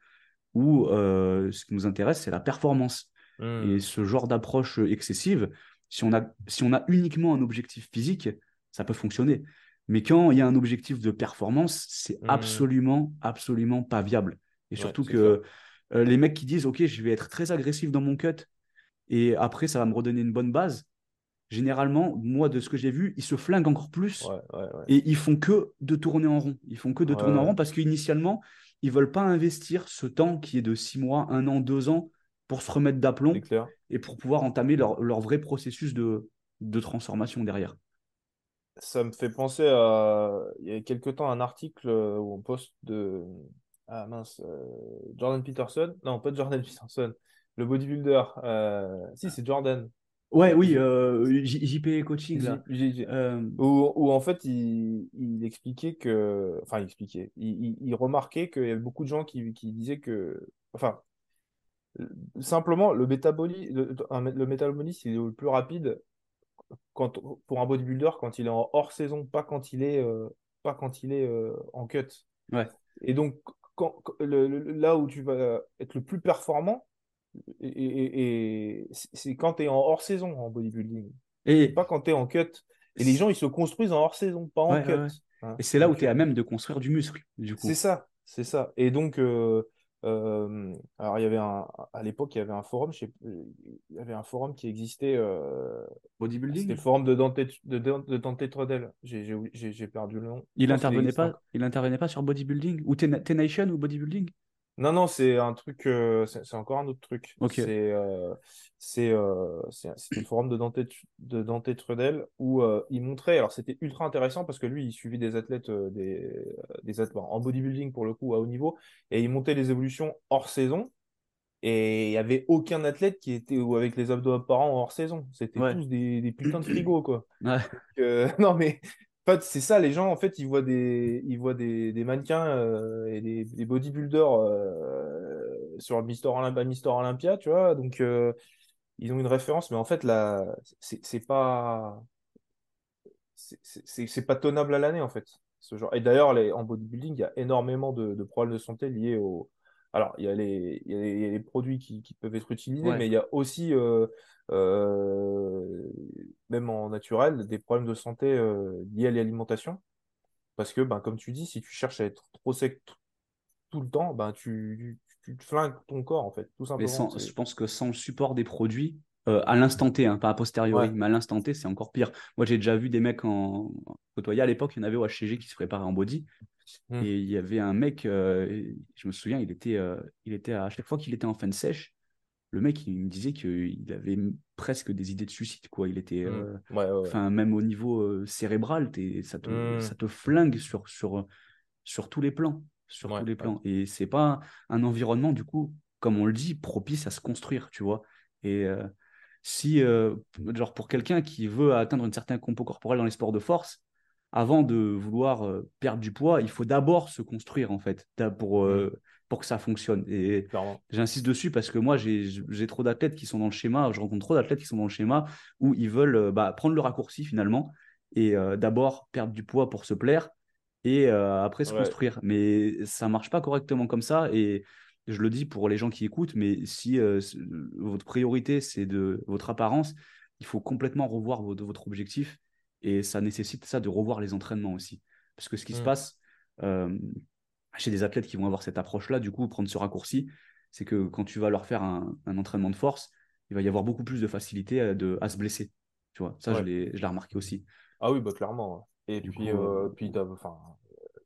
où ce qui nous intéresse, c'est la performance. Et mmh. ce genre d'approche excessive, si on, a, si on a uniquement un objectif physique, ça peut fonctionner. Mais quand il y a un objectif de performance, c'est mmh. absolument, absolument pas viable. Et surtout que euh, les mecs qui disent, OK, je vais être très agressif dans mon cut et après, ça va me redonner une bonne base. Généralement, moi, de ce que j'ai vu, ils se flinguent encore plus et ils font que de tourner en rond. Ils font que de tourner en rond parce qu'initialement, ils veulent pas investir ce temps qui est de six mois, un an, deux ans pour se remettre d'aplomb et pour pouvoir entamer leur, leur vrai processus de, de transformation derrière ça me fait penser à. Il y a quelque temps un article euh, où on poste de. Ah mince, euh, Jordan Peterson. Non, pas Jordan [LAUGHS] Peterson. Le bodybuilder. Euh, si, c'est Jordan. Ouais, oui, JP Coaching, là. Où, en fait, il, il, expliquait que. Enfin, il expliquait. Il, il, remarquait qu'il y avait beaucoup de gens qui, qui disaient que. Enfin, simplement, le, métabolisme, le, le métabolisme, il est le plus rapide quand, pour un bodybuilder quand il est en hors saison, pas quand il est, euh, pas quand il est euh, en cut. Ouais. Et donc, quand, là où tu vas être le plus performant, et, c'est quand tu es en hors saison en bodybuilding. Et pas quand tu es en cut. Et les gens, ils se construisent en hors saison, pas en cut. Hein. Et c'est là où tu es à même de construire du muscle, du coup. C'est ça, c'est ça. Et donc, euh, euh, alors, il y avait un, à l'époque, il y avait un forum, il y avait un forum qui existait. Euh, Bodybuilding? C'était le forum de Dante, de, de Dante Trodel. J'ai perdu le nom. Il n'intervenait pas, il intervenait pas sur Bodybuilding? Ou T-Nation ou Bodybuilding? Non, non, c'est un truc, euh, c'est encore un autre truc. C'est euh, euh, le forum de Dante, de Dante Trudel où il montrait, alors c'était ultra intéressant parce que lui, il suivit des athlètes, des, des athlètes en bodybuilding pour le coup à haut niveau, et il montait les évolutions hors saison. Et il n'y avait aucun athlète qui était ou avec les abdos apparents hors saison. C'était tous des, des, putains de frigo, quoi. [CLEARS THROAT] [LAUGHS] non, mais c'est ça, les gens, en fait, ils voient des, ils voient des, mannequins euh, et des, bodybuilders euh, sur Mister Olympia, Mister Olympia, tu vois. Donc, euh, ils ont une référence, mais en fait, là, c'est pas. C'est pas tenable à l'année, en fait. Ce genre. Et d'ailleurs, en bodybuilding, il y a énormément de, problèmes de santé liés au. Alors, il y a les, il y a les, produits qui, peuvent être utilisés, mais il y a aussi euh, même en naturel, des problèmes de santé euh, liés à l'alimentation. Parce que, ben, comme tu dis, si tu cherches à être trop sec tout le temps, ben, tu, tu, flingues ton corps, en fait, tout simplement. je pense que sans le support des produits, euh, à l'instant T, hein, pas a posteriori, mais à l'instant T, c'est encore pire. Moi, j'ai déjà vu des mecs en côtoyer à l'époque, il y en avait au HCG qui se préparaient en body. Mmh. Et il y avait un mec, je me souviens, il était, il était à chaque fois qu'il était en fin de sèche, le mec, il me disait qu'il avait presque des idées de suicide, quoi. Il était, mmh. euh, enfin, même au niveau euh, cérébral, ça te, mmh. ça te flingue sur, sur, sur tous les plans, sur tous les plans. Et c'est pas un environnement, du coup, comme on le dit, propice à se construire, tu vois. Et euh, si, genre, pour quelqu'un qui veut atteindre une certaine compo corporelle dans les sports de force, avant de vouloir perdre du poids, il faut d'abord se construire, en fait, pour, mmh pour que ça fonctionne. Et j'insiste dessus parce que moi, j'ai trop d'athlètes qui sont dans le schéma, je rencontre trop d'athlètes qui sont dans le schéma où ils veulent euh, bah, prendre le raccourci finalement et euh, d'abord perdre du poids pour se plaire et euh, après se construire. Mais ça marche pas correctement comme ça et je le dis pour les gens qui écoutent, mais si votre priorité c'est de votre apparence, il faut complètement revoir votre, votre objectif Et ça nécessite ça de revoir les entraînements aussi. Parce que ce qui se mmh. passe euh, chez des athlètes qui vont avoir cette approche-là, du coup, prendre ce raccourci, c'est que quand tu vas leur faire un, entraînement de force, il va y avoir beaucoup plus de facilité à, de, à se blesser. Tu vois, ça, je l'ai remarqué aussi. Ah oui, bah, clairement. Et puis, euh, puis enfin,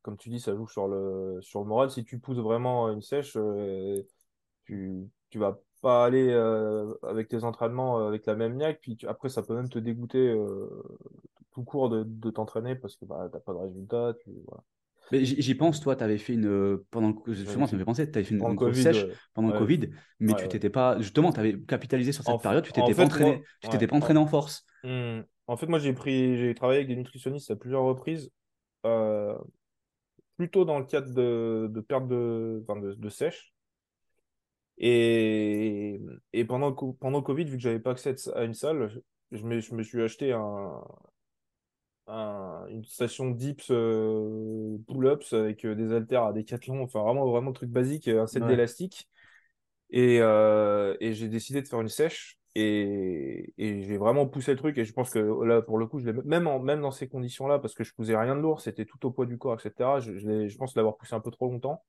comme tu dis, ça joue sur le, sur le moral. Si tu pousses vraiment une sèche, euh, tu, tu vas pas aller euh, avec tes entraînements euh, avec la même niaque, puis après ça peut même te dégoûter euh, tout court de, de t'entraîner parce que bah, t'as pas de résultat. Tu, voilà. Mais j'y pense, toi, tu avais fait une. Pendant, justement, ça me fait penser, tu avais fait une, une COVID, sèche pendant le Covid, mais tu t'étais pas. Justement, tu avais capitalisé sur cette période, tu t'étais pas, entraîné, tu t'étais pas entraîné en force. Mmh. En fait, moi, j'ai pris, j'ai travaillé avec des nutritionnistes à plusieurs reprises, plutôt dans le cadre de, de perte de, enfin, de, de sèche. Et, et pendant, pendant le Covid, vu que j'avais pas accès à une salle, je me, je me suis acheté un, un, une station dips euh, pull-ups avec euh, des haltères à Decathlon, enfin vraiment, vraiment truc basique, un set d'élastique. Et, euh, et j'ai décidé de faire une sèche et, et j'ai vraiment poussé le truc. Et je pense que là, pour le coup, je même, en, même dans ces conditions-là, parce que je posais rien de lourd, c'était tout au poids du corps, etc. Je, je, je pense l'avoir poussé un peu trop longtemps.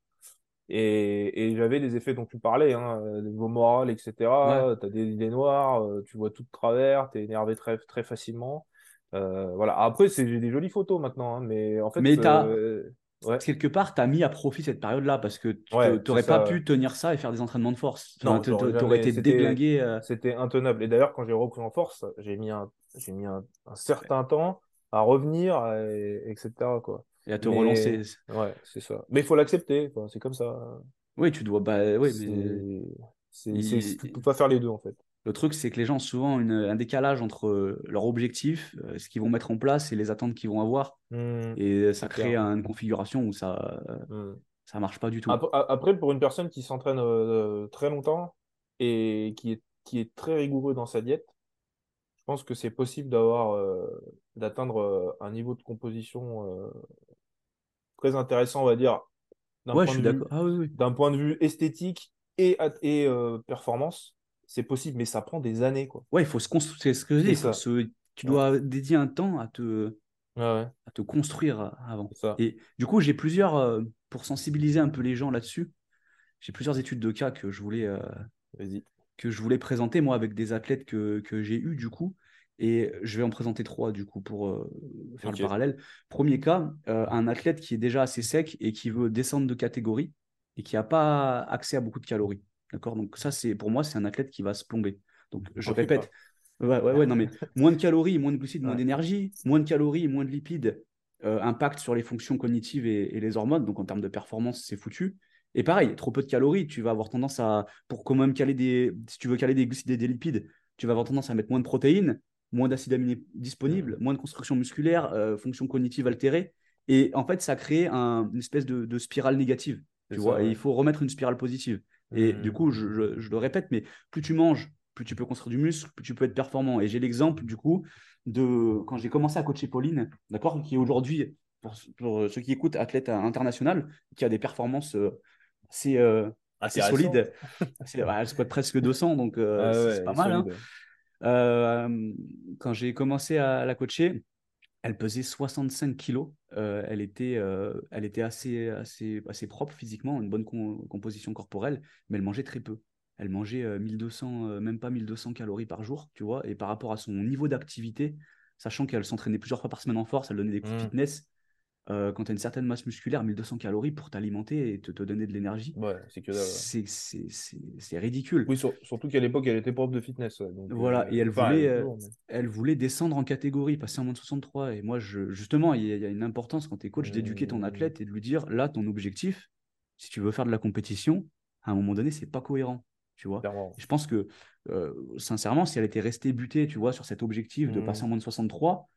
Et, et j'avais les effets dont tu parlais, hein, niveau moral, etc. Tu as des idées noires, euh, tu vois tout de travers, tu es énervé très, très facilement. Euh, voilà. Après, c'est des jolies photos maintenant, hein, mais en fait. Mais euh, quelque part, tu as mis à profit cette période-là parce que tu n'aurais pas pu tenir ça et faire des entraînements de force. Tu aurais été déglingué. C'était intenable. Et d'ailleurs, quand j'ai repris en force, j'ai mis, un, mis un, un certain temps à revenir, et, etc. Quoi et à te relancer. Ouais, c'est ça. Mais il faut l'accepter, c'est comme ça. Oui, tu dois. Bah, oui, mais. Tu peux pas faire les deux, en fait. Le truc, c'est que les gens ont souvent une, un décalage entre euh, leur objectif, euh, ce qu'ils vont mettre en place et les attentes qu'ils vont avoir. Mmh. et ça crée une configuration où ça ne mmh. ça marche pas du tout. Après, pour une personne qui s'entraîne euh, très longtemps et qui est, qui est très rigoureux dans sa diète, je pense que c'est possible d'avoir d'atteindre un niveau de composition très intéressant, on va dire, d'un point, ah point, de vue esthétique et, et euh, performance. C'est possible, mais ça prend des années. Quoi. Ouais, il faut se construire. C'est ce que je dis. Tu dois dédier un temps à te, à te construire avant. Et du coup, j'ai plusieurs, euh, pour sensibiliser un peu les gens là-dessus, j'ai plusieurs études de cas que je voulais, euh, que je voulais présenter, moi, avec des athlètes que, que j'ai eu du coup. Et je vais en présenter trois du coup pour euh, faire le parallèle. Premier cas, euh, un athlète qui est déjà assez sec et qui veut descendre de catégorie et qui n'a pas accès à beaucoup de calories. D'accord? Donc ça, c'est pour moi, c'est un athlète qui va se plomber. Donc je répète, ouais, ouais, non mais [LAUGHS] moins de calories, moins de glucides, moins d'énergie, moins de calories, moins de lipides, euh, impact sur les fonctions cognitives et, les hormones. Donc en termes de performance, c'est foutu. Et pareil, trop peu de calories, tu vas avoir tendance à, pour quand même caler des, si tu veux caler des glucides et des lipides, tu vas avoir tendance à mettre moins de protéines, moins d'acides aminés disponibles, moins de construction musculaire, euh, fonction cognitive altérée. Et en fait, ça crée un, une espèce de, spirale négative. Tu vois, et il faut remettre une spirale positive. Et du coup, je, le répète, mais plus tu manges, plus tu peux construire du muscle, plus tu peux être performant. Et j'ai l'exemple, du coup, de quand j'ai commencé à coacher Pauline, d'accord, qui est aujourd'hui, pour, ceux qui écoutent, athlète international, qui a des performances euh, assez, euh, assez solides. elle squatte presque [LAUGHS] 200, donc ah c'est pas mal. Hein. Euh, quand j'ai commencé à la coacher, elle pesait 65 kilos. Euh, elle était, euh, elle était assez, assez, assez propre physiquement, une bonne composition corporelle, mais elle mangeait très peu. Elle mangeait 1200, même pas 1200 calories par jour, tu vois. Et par rapport à son niveau d'activité, sachant qu'elle s'entraînait plusieurs fois par semaine en force, elle donnait des coups de mmh. fitness, euh, quand tu as une certaine masse musculaire, 1200 calories pour t'alimenter et te, te, donner de l'énergie. Ouais, c'est que C'est ridicule. Oui, surtout qu'à l'époque, elle était propre de fitness. voilà, euh, et elle voulait, euh, elle voulait descendre en catégorie, passer en moins de 63. Et moi, je, justement, il y, a une importance quand tu es coach d'éduquer ton mmh. athlète et de lui dire là, ton objectif, si tu veux faire de la compétition, à un moment donné, c'est pas cohérent. Tu vois je pense que, sincèrement, si elle était restée butée, tu vois, sur cet objectif de passer en mmh. moins de 63,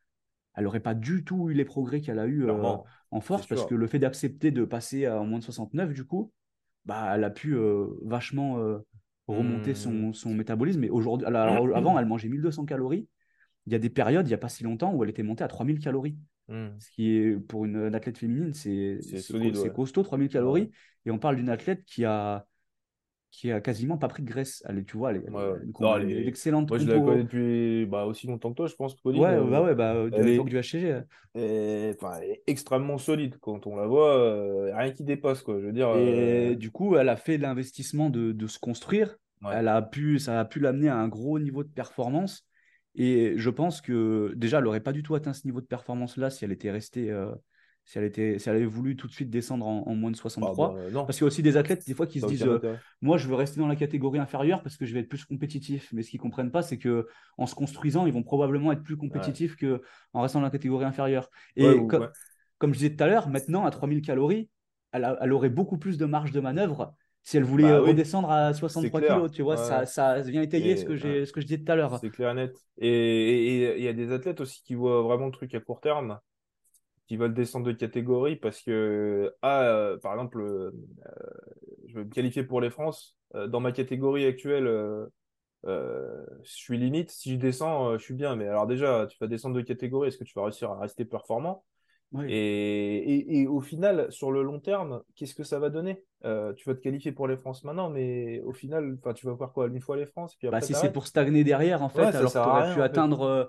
elle n'aurait pas du tout eu les progrès qu'elle a eu euh, en force parce que le fait d'accepter de passer à moins de 69, du coup, bah, elle a pu euh, vachement euh, remonter son, mmh. métabolisme. Et aujourd'hui, avant, elle mangeait 1200 calories. Il y a des périodes, il n'y a pas si longtemps, où elle était montée à 3000 calories. Mmh. Ce qui est, pour une, athlète féminine, c'est costaud, 3000 calories. Et on parle d'une athlète qui a, qui a quasiment pas pris de graisse. Elle, tu vois, elle, elle, est excellente. Moi, je la connais depuis bah, aussi longtemps que toi, je pense. Pauline, ouais, bah ouais, bah, elle est... du HCG. Et, elle est extrêmement solide. Quand on la voit, euh, rien qui dépasse, quoi. Je veux dire. Et euh, du coup, elle a fait l'investissement de, de, se construire. Elle a pu, ça a pu l'amener à un gros niveau de performance. Et je pense que déjà, elle n'aurait pas du tout atteint ce niveau de performance-là si elle était restée euh, si elle, était, si elle avait voulu tout de suite descendre en, moins de 63. Ah bah, parce qu'il y a aussi des athlètes, des fois, qui se disent euh, Moi, je veux rester dans la catégorie inférieure parce que je vais être plus compétitif. Mais ce qu'ils ne comprennent pas, c'est que en se construisant, ils vont probablement être plus compétitifs que qu'en restant dans la catégorie inférieure. Et comme je disais tout à l'heure, maintenant, à 3000 calories, elle, elle, aurait beaucoup plus de marge de manœuvre si elle voulait bah redescendre à 63 kg. Tu vois, ça, ça vient étayer ce, que ce que je disais tout à l'heure. C'est clair et net. Et il y a des athlètes aussi qui voient vraiment le truc à court terme qui veulent descendre de catégorie parce que, ah, euh, par exemple, euh, je veux me qualifier pour les France. Euh, dans ma catégorie actuelle, je suis limite. Si je descends, je suis bien. Mais alors déjà, tu vas descendre de catégorie, est-ce que tu vas réussir à rester performant? Et, et, au final, sur le long terme, qu'est-ce que ça va donner? Euh, Tu vas te qualifier pour les France maintenant, mais au final, tu vas voir quoi? Une fois les France puis bah, Si c'est pour stagner derrière, en fait, alors tu aurais, pu atteindre, euh,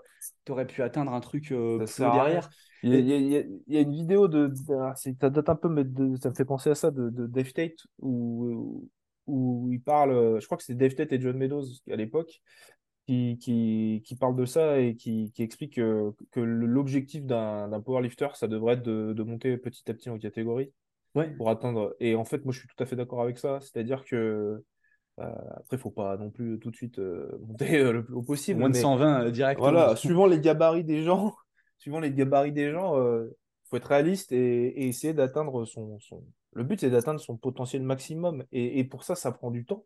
aurais pu atteindre un truc euh, derrière. Il y, a, il, y a, une vidéo de. ça date un peu, mais ça me fait penser à ça, de, de Dave Tate, où, où il parle. Je crois que c'est Dave Tate et John Meadows à l'époque qui, qui, parle de ça et qui, qui explique que, que l'objectif d'un powerlifter, ça devrait être de, de, monter petit à petit en catégorie ouais. pour atteindre. Et en fait, moi, je suis tout à fait d'accord avec ça. C'est-à-dire que euh, après, il faut pas non plus tout de suite euh, [LAUGHS] monter euh, le plus haut possible. Moins de 120 directement. Voilà, suivant les gabarits des gens, [LAUGHS] suivant les gabarits des gens, il faut être réaliste et, et essayer d'atteindre son, son, Le but, c'est d'atteindre son potentiel maximum. Et, et, pour ça, ça prend du temps.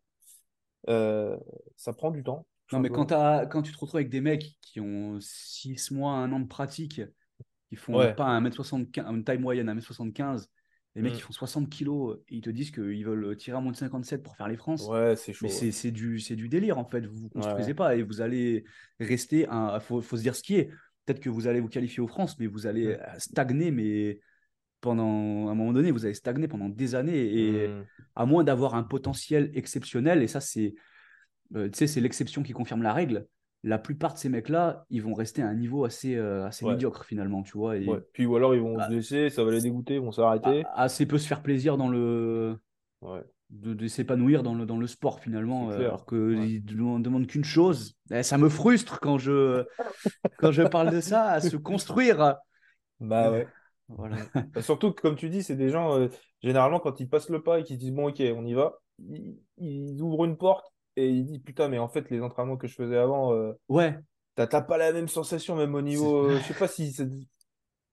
ça prend du temps. Non, mais quand, quand tu te retrouves avec des mecs qui ont 6 mois, 1 an de pratique, qui font pas 1m75, une taille moyenne, 1m75, les mecs qui mm. font 60 kilos et ils te disent qu'ils veulent tirer à moins de 57 pour faire les France. Ouais, c'est chaud. Mais c'est du, du délire en fait. Vous vous construisez pas et vous allez rester. Il faut, faut, se dire ce qui est. Peut-être que vous allez vous qualifier aux France, mais vous allez mm. stagner. Mais pendant un moment donné, vous allez stagner pendant des années. Et mm. à moins d'avoir un potentiel exceptionnel, et ça, c'est euh, tu sais, c'est l'exception qui confirme la règle. La plupart de ces mecs-là, ils vont rester à un niveau assez, euh, assez médiocre finalement, tu vois. Et... Puis ou alors ils vont bah se laisser, ça va les dégoûter, ils vont s'arrêter. Assez peu se faire plaisir dans le. De, s'épanouir dans le, dans le sport finalement, euh, alors qu'ils ne demandent qu'une chose. Eh, ça me frustre quand je, quand je parle de ça, à se construire. Bah ouais. Voilà. Bah, surtout que, comme tu dis, c'est des gens, généralement, quand ils passent le pas et qu'ils disent bon, ok, on y va, ils ouvrent une porte, et il dit putain mais en fait les entraînements que je faisais avant euh, ouais. t'as pas la même sensation même au niveau euh, je sais pas si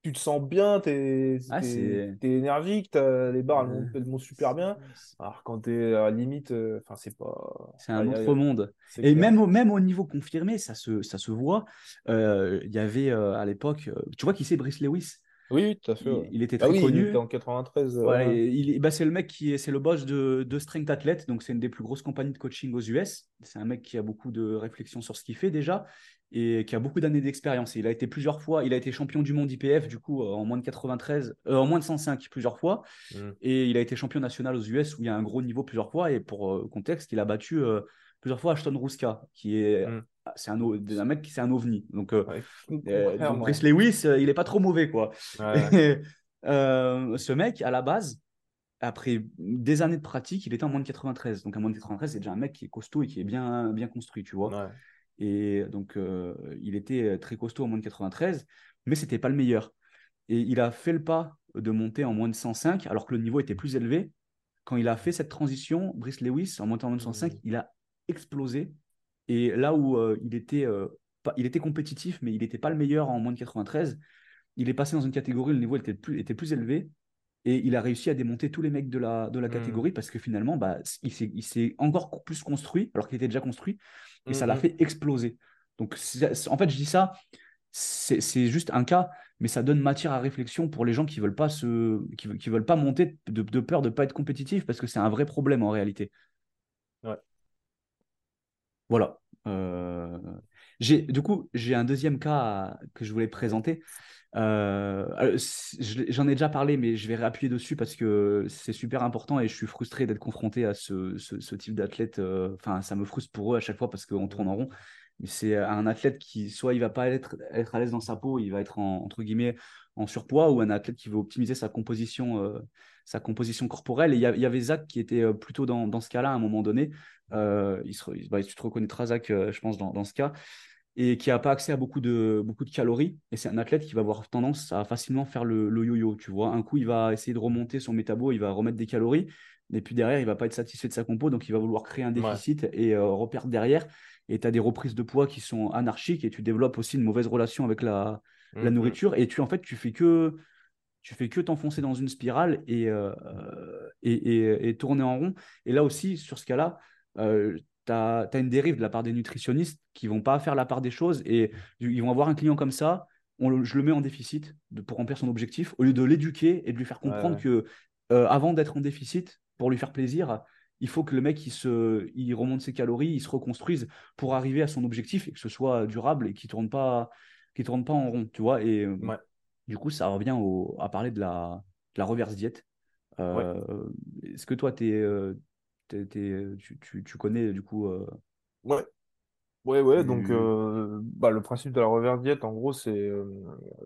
tu te sens bien t'es ah, es, énergique as... les barres elles, vont super bien. Alors quand t'es à la limite euh, c'est pas c'est un autre monde. Et même au, même au niveau confirmé ça se, ça se voit il y avait à l'époque tu vois qui c'est Brice Lewis? Oui, tout à fait. Il, était ah très connu. Il était en 93. il, bah, c'est le mec qui est, c'est le boss de, de Strength Athlete, donc c'est une des plus grosses compagnies de coaching aux US. C'est un mec qui a beaucoup de réflexion sur ce qu'il fait déjà et qui a beaucoup d'années d'expérience. Il a été plusieurs fois, il a été champion du monde IPF du coup en moins de 93, euh, en moins de 105 plusieurs fois, mm. et il a été champion national aux US où il y a un gros niveau plusieurs fois. Et pour euh, contexte, il a battu euh, plusieurs fois Ashton Ruska, qui est mm. Ah, c'est un, un, mec qui c'est un ovni. Donc, euh, euh Chris Lewis, euh, il est pas trop mauvais quoi. [LAUGHS] Euh, ce mec, à la base, après des années de pratique, il était en moins de 93. Donc, en moins de 93, c'est déjà un mec qui est costaud et qui est bien, bien construit, tu vois. Et donc, il était très costaud en moins de 93, mais c'était pas le meilleur. Et il a fait le pas de monter en moins de 105, alors que le niveau était plus élevé. Quand il a fait cette transition, Brice Lewis, en montant en moins de 105, mmh. il a explosé et là où euh, il, était, euh, il était compétitif, mais il n'était pas le meilleur en moins de 93, il est passé dans une catégorie où le niveau était plus, était plus élevé. Et il a réussi à démonter tous les mecs de la, de la mmh. catégorie parce que finalement, bah, il s'est encore plus construit, alors qu'il était déjà construit, et ça l'a mmh fait exploser. Donc, en fait, je dis ça, c'est juste un cas, mais ça donne matière à réflexion pour les gens qui veulent pas se, qui, qui veulent pas monter de, de peur de ne pas être compétitif parce que c'est un vrai problème en réalité. Ouais. Voilà. Euh, du coup, j'ai un deuxième cas que je voulais présenter. Euh, j'en ai déjà parlé, mais je vais réappuyer dessus parce que c'est super important et je suis frustré d'être confronté à ce, ce, type d'athlète. Euh, enfin, ça me frustre pour eux à chaque fois parce qu'on tourne en rond. C'est un athlète qui, soit il va pas être, être à l'aise dans sa peau, il va être en, entre guillemets en surpoids, ou un athlète qui veut optimiser sa composition, euh, sa composition corporelle. Et il y, avait Zach qui était plutôt dans, dans ce cas-là à un moment donné. il se, bah, tu te reconnaîtras, Zach, je pense, dans, dans ce cas et qui n'a pas accès à beaucoup de, beaucoup de calories. Et c'est un athlète qui va avoir tendance à facilement faire le, yo-yo. Tu vois, un coup, il va essayer de remonter son métabo, il va remettre des calories. Et puis derrière, il va pas être satisfait de sa compo, donc il va vouloir créer un déficit et euh, reperdre derrière. Et tu as des reprises de poids qui sont anarchiques et tu développes aussi une mauvaise relation avec la, la mm-hmm. nourriture. Et tu, en fait, tu fais que tu fais que t'enfoncer dans une spirale et, euh, et, et, tourner en rond. Et là aussi, sur ce cas-là, euh, tu as, une dérive de la part des nutritionnistes qui vont pas faire la part des choses et ils vont avoir un client comme ça, on, je le mets en déficit de, pour remplir son objectif, au lieu de l'éduquer et de lui faire comprendre que euh, avant d'être en déficit, pour lui faire plaisir, il faut que le mec il se, il remonte ses calories, il se reconstruise pour arriver à son objectif et que ce soit durable et qu'il tourne pas, qu'il tourne pas en rond, tu vois. Et euh, du coup, ça revient à parler de la, la reverse diète. Euh, est-ce que toi, tu es, euh, tu, tu, connais du coup. Euh, ouais. Ouais, ouais, donc euh, bah, le principe de la reverse diète, en gros, c'est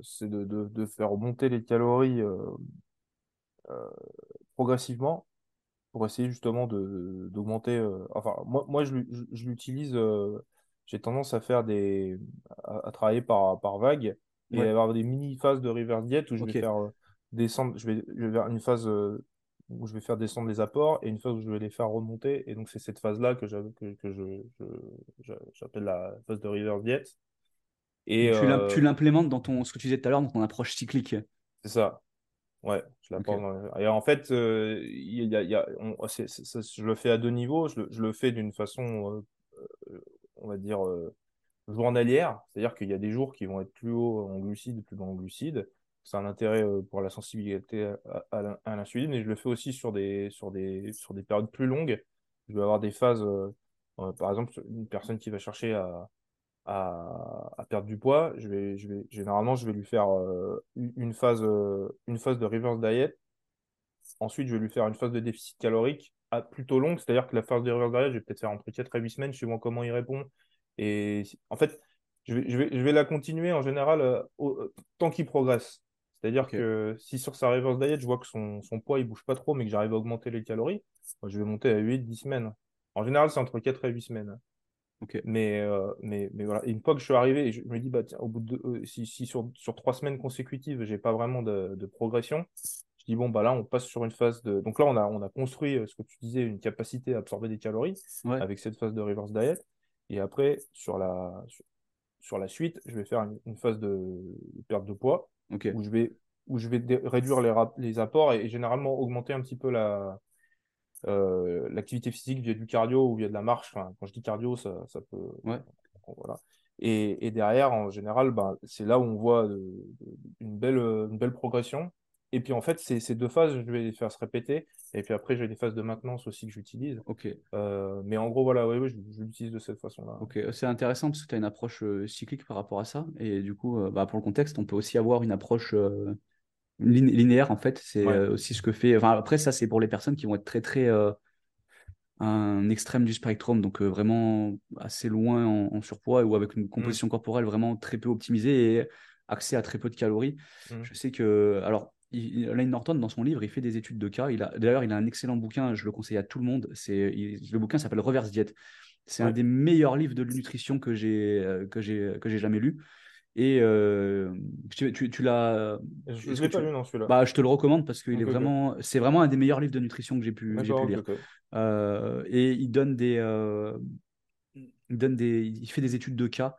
c'est de, de, de, faire monter les calories progressivement pour essayer justement d'augmenter. enfin, moi, moi je, je, l'utilise, j'ai tendance à faire des. à, travailler par, par vague et avoir des mini phases de reverse diète où je vais faire descendre, je vais, je vais faire une phase où je vais faire descendre les apports et une phase où je vais les faire remonter. Et donc, c'est cette phase-là que, que, que je, j'appelle la phase de reverse diet. Et tu euh, l'implémentes dans ton, ce que tu disais tout à l'heure, dans ton approche cyclique. C'est ça. Ouais, je Et en fait, euh, il y a, y a, je le fais à deux niveaux. Je le, je le fais d'une façon, euh, on va dire, journalière. C'est-à-dire qu'il y a des jours qui vont être plus haut en glucides, plus bas en glucides c'est un intérêt euh, pour la sensibilité à, l'insuline et je le fais aussi sur des, sur des, sur des périodes plus longues. Je vais avoir des phases, euh, euh, par exemple, une personne qui va chercher à, à, perdre du poids, je vais, je vais, généralement, je vais lui faire une, phase, une phase de reverse diet. Ensuite, je vais lui faire une phase de déficit calorique à, plutôt longue, c'est-à-dire que la phase de reverse diet, je vais peut-être faire entre 4 et 8 semaines, suivant comment il répond. Et en fait, je vais, je vais, je vais la continuer en général tant qu'il progresse. C'est-à-dire que si sur sa reverse diet, je vois que son, son poids il bouge pas trop, mais que j'arrive à augmenter les calories, je vais monter à 8-10 semaines. En général, c'est entre 4 et 8 semaines. Mais, euh, mais, mais voilà. une fois que je suis arrivé, je me dis, bah, tiens, au bout de euh, si, si, sur, sur 3 semaines consécutives, j'ai pas vraiment de, de, progression, je dis, bon, bah là, on passe sur une phase de. Donc là, on a, on a construit euh, ce que tu disais, une capacité à absorber des calories avec cette phase de reverse diet. Et après, sur la, sur, la suite, je vais faire une phase de perte de poids où je vais, où je vais réduire les, les apports et, généralement augmenter un petit peu la, euh, l'activité physique via du cardio ou via de la marche. Enfin, quand je dis cardio, ça, ça peut. Ouais. Voilà. Et, et, derrière, en général, ben, c'est là où on voit une, belle, une belle progression. Et puis en fait, ces, deux phases, je vais les faire se répéter. Et puis après, j'ai des phases de maintenance aussi que j'utilise. Ok. Euh, mais en gros, voilà, ouais, je, l'utilise de cette façon-là. Ok, c'est intéressant parce que tu as une approche euh, cyclique par rapport à ça. Et du coup, euh, bah, pour le contexte, on peut aussi avoir une approche linéaire en fait. C'est aussi ce que fait. Enfin, après, ça, c'est pour les personnes qui vont être très, très. un extrême du spectrum, donc vraiment assez loin en, surpoids ou avec une mmh. composition corporelle vraiment très peu optimisée et accès à très peu de calories. Mmh. Je sais que. Alors, Lane Norton, dans son livre, il fait des études de cas. Il a, d'ailleurs, il a un excellent bouquin, je le conseille à tout le monde. C'est, le bouquin s'appelle Reverse Diet. C'est un des meilleurs livres de nutrition que j'ai, euh, que j'ai, que j'ai jamais lu. Et euh, tu, tu, l'as. Je ne l'ai pas lu, non, celui-là. Bah, je te le recommande parce que est vraiment, c'est vraiment un des meilleurs livres de nutrition que j'ai pu, j'ai pu lire. Euh, et il donne des, il donne des, il fait des études de cas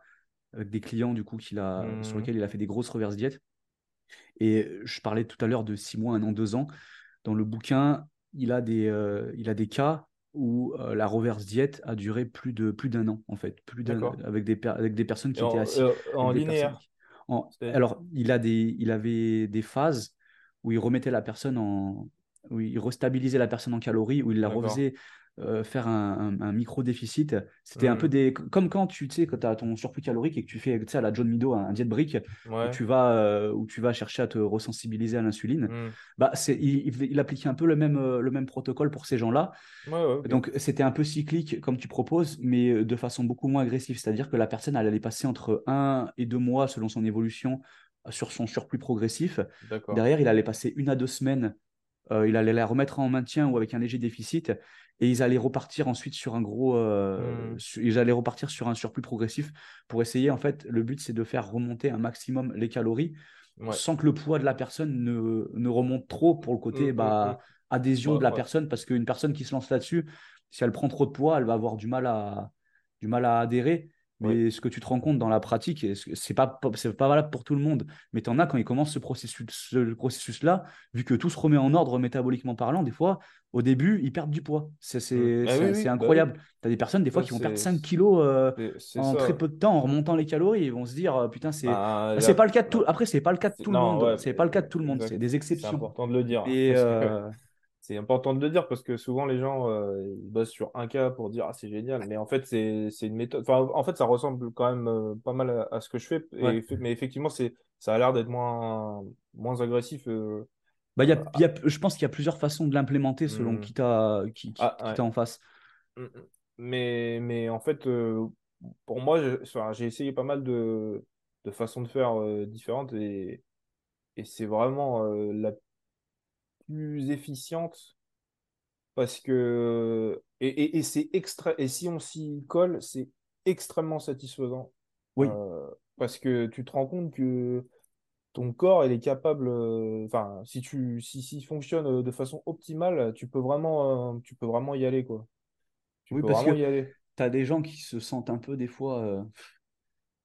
avec des clients du coup qu'il a, sur mmh. lesquels il a fait des grosses reverse diètes. Et je parlais tout à l'heure de six mois, un an, deux ans. Dans le bouquin, il a des, euh, il a des cas où euh, la reverse diète a duré plus de plus d'un an en fait, plus d'un avec des avec des personnes qui étaient assises euh, en linéaire. Alors il a des il avait des phases où il remettait la personne en où il restabilisait la personne en calories où il la refaisait euh, faire un, micro déficit. C'était un peu des comme quand tu sais quand tu as ton surplus calorique et que tu fais à la John Mido un, diet break où tu vas euh, où tu vas chercher à te resensibiliser à l'insuline. Mmh. Bah c'est il, il, appliquait un peu le même euh, le même protocole pour ces gens-là. Donc c'était un peu cyclique comme tu proposes, mais de façon beaucoup moins agressive. C'est-à-dire que la personne elle allait passer entre un et deux mois selon son évolution sur son surplus progressif. Derrière, il allait passer une à deux semaines il allait la remettre en maintien ou avec un léger déficit et ils allaient repartir ensuite sur un gros, euh, mmh. ils allaient repartir sur un surplus progressif pour essayer en fait. Le but c'est de faire remonter un maximum les calories sans que le poids de la personne ne, ne remonte trop pour le côté mmh, mmh, bah, adhésion de la personne parce qu'une personne qui se lance là-dessus, si elle prend trop de poids, elle va avoir du mal à du mal à adhérer. Mais ce que tu te rends compte dans la pratique, c'est pas, c'est pas valable pour tout le monde. Mais tu en as quand ils commencent ce processus-là, processus vu que tout se remet en ordre métaboliquement parlant, des fois, au début, ils perdent du poids. C'est, mmh. ah bah incroyable. tu as des personnes, des fois, qui vont perdre 5 kilos euh, en très peu de temps en remontant les calories. Ils vont se dire, euh, putain, c'est, bah, c'est pas le cas de tout. Après, c'est pas le cas de tout le monde. c'est pas le cas de tout le monde. C'est des exceptions. C'est important de le dire. Et, c'est important de le dire parce que souvent les gens euh, ils bossent sur un cas pour dire ah c'est génial. Mais en fait c'est une méthode enfin en fait ça ressemble quand même euh, pas mal à, ce que je fais. Mais effectivement c'est ça a l'air d'être moins moins agressif euh, bah, y a, y a, je pense qu'il y a plusieurs façons de l'implémenter selon hmm. qui t'a qui, qui, ah, en face. Hmm, hmm. mais mais en fait pour moi j'ai essayé pas mal de de façons de faire différentes et et c'est vraiment la plus efficiente parce que et, et, c'est extra et si on s'y colle c'est extrêmement satisfaisant oui. euh, parce que tu te rends compte que ton corps il est capable euh, enfin si tu si, si fonctionne de façon optimale tu peux vraiment euh, tu peux vraiment y aller quoi. Tu oui, peux parce vraiment que y aller. tu as des gens qui se sentent un peu des fois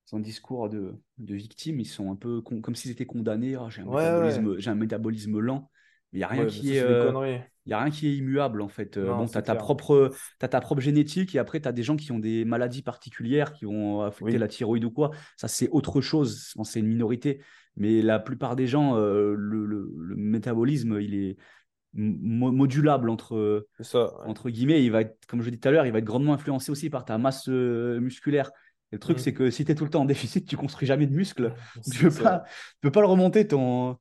son discours de, de victime ils sont un peu comme s'ils étaient condamnés ah, j'ai un, métabolisme, j'ai un métabolisme lent il n'y a rien qui est. Euh, a rien qui est immuable en fait. Euh, bon, tu as, ta propre, as ta propre génétique et après tu as des gens qui ont des maladies particulières qui vont affecter la thyroïde ou quoi. Ça, c'est autre chose. c'est une minorité. Mais la plupart des gens, euh, le, le, métabolisme, il est modulable entre, entre guillemets. Il va être, comme je dis tout à l'heure, il va être grandement influencé aussi par ta masse musculaire le truc, mm. c'est que si tu es tout le temps en déficit, tu construis jamais de muscles. [LAUGHS] Tu ne peux, pas, peux pas le remonter, ton,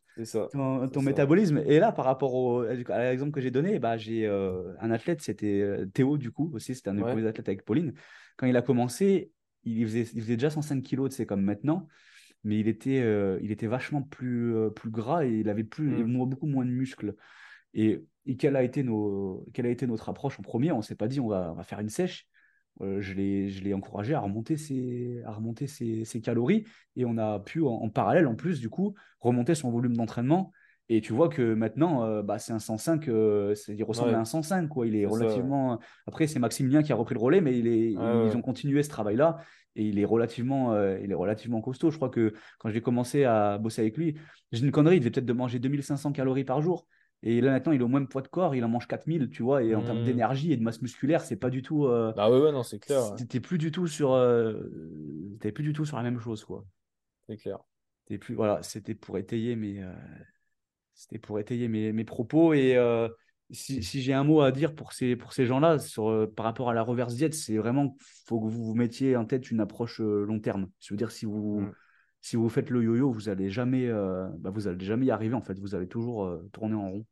ton, métabolisme. Et là, par rapport au, à l'exemple que j'ai donné, bah, j'ai euh, un athlète, c'était euh, Théo, du coup, aussi, c'était un des premiers athlètes avec Pauline. Quand il a commencé, il faisait, il faisait déjà 105 kilos, c'est comme maintenant, mais il était, euh, il était vachement plus, plus gras et il avait plus, mm. beaucoup moins de muscles. Et, et, quelle, a été nos, quelle a été notre approche en premier? On ne s'est pas dit on va, on va faire une sèche euh, je l'ai encouragé à remonter, ses, à remonter ses, calories et on a pu en, parallèle en plus du coup remonter son volume d'entraînement. Et tu vois que maintenant euh, bah, c'est un 105 euh, il ressemble à un 105 quoi. Il est, relativement après c'est Maximilien qui a repris le relais mais il est, ils ont continué ce travail là et il est relativement il est relativement costaud. Je crois que quand j'ai commencé à bosser avec lui j'ai une connerie il devait peut-être de manger 2500 calories par jour et là, maintenant, il est au même poids de corps, il en mange 4000, tu vois. Et en termes mmh. d'énergie et de masse musculaire, c'est pas du tout. Euh... Ah ouais, non, c'est clair. T'es plus du tout sur. Euh... plus du tout sur la même chose, quoi. C'est clair. Plus... Voilà, c'était pour étayer mes. Euh, c'était pour étayer mes, mes propos. Et euh, si, si j'ai un mot à dire pour ces, pour ces gens-là, sur, euh, par rapport à la reverse diète, c'est vraiment faut que vous vous mettiez en tête une approche long terme. Je veux dire, si vous. Mmh si vous faites le yo-yo, vous allez jamais, euh, bah, vous allez jamais y arriver en fait. Vous allez toujours euh, tourner en rond.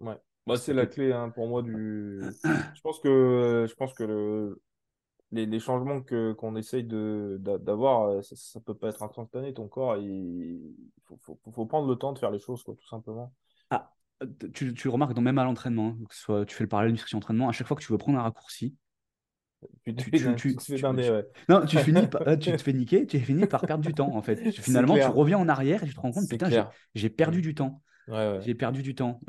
Ouais, bah, c'est la clé hein, pour moi du. je pense que je pense que le... les, les, changements que qu'on essaye de d'avoir, euh, ça, ça, peut pas être instantané. Ton corps, il faut, faut, faut, prendre le temps de faire les choses, quoi, tout simplement. Ah, tu, tu remarques, dans, même à l'entraînement, hein, que ce soit tu fais le parallèle nutrition entraînement, à chaque fois que tu veux prendre un raccourci, tu, Non, tu, finis tu [LAUGHS] te fais niquer, tu finis par perdre du temps en fait. Finalement, tu reviens en arrière et tu te rends compte, putain, j'ai perdu du temps. J'ai perdu du temps.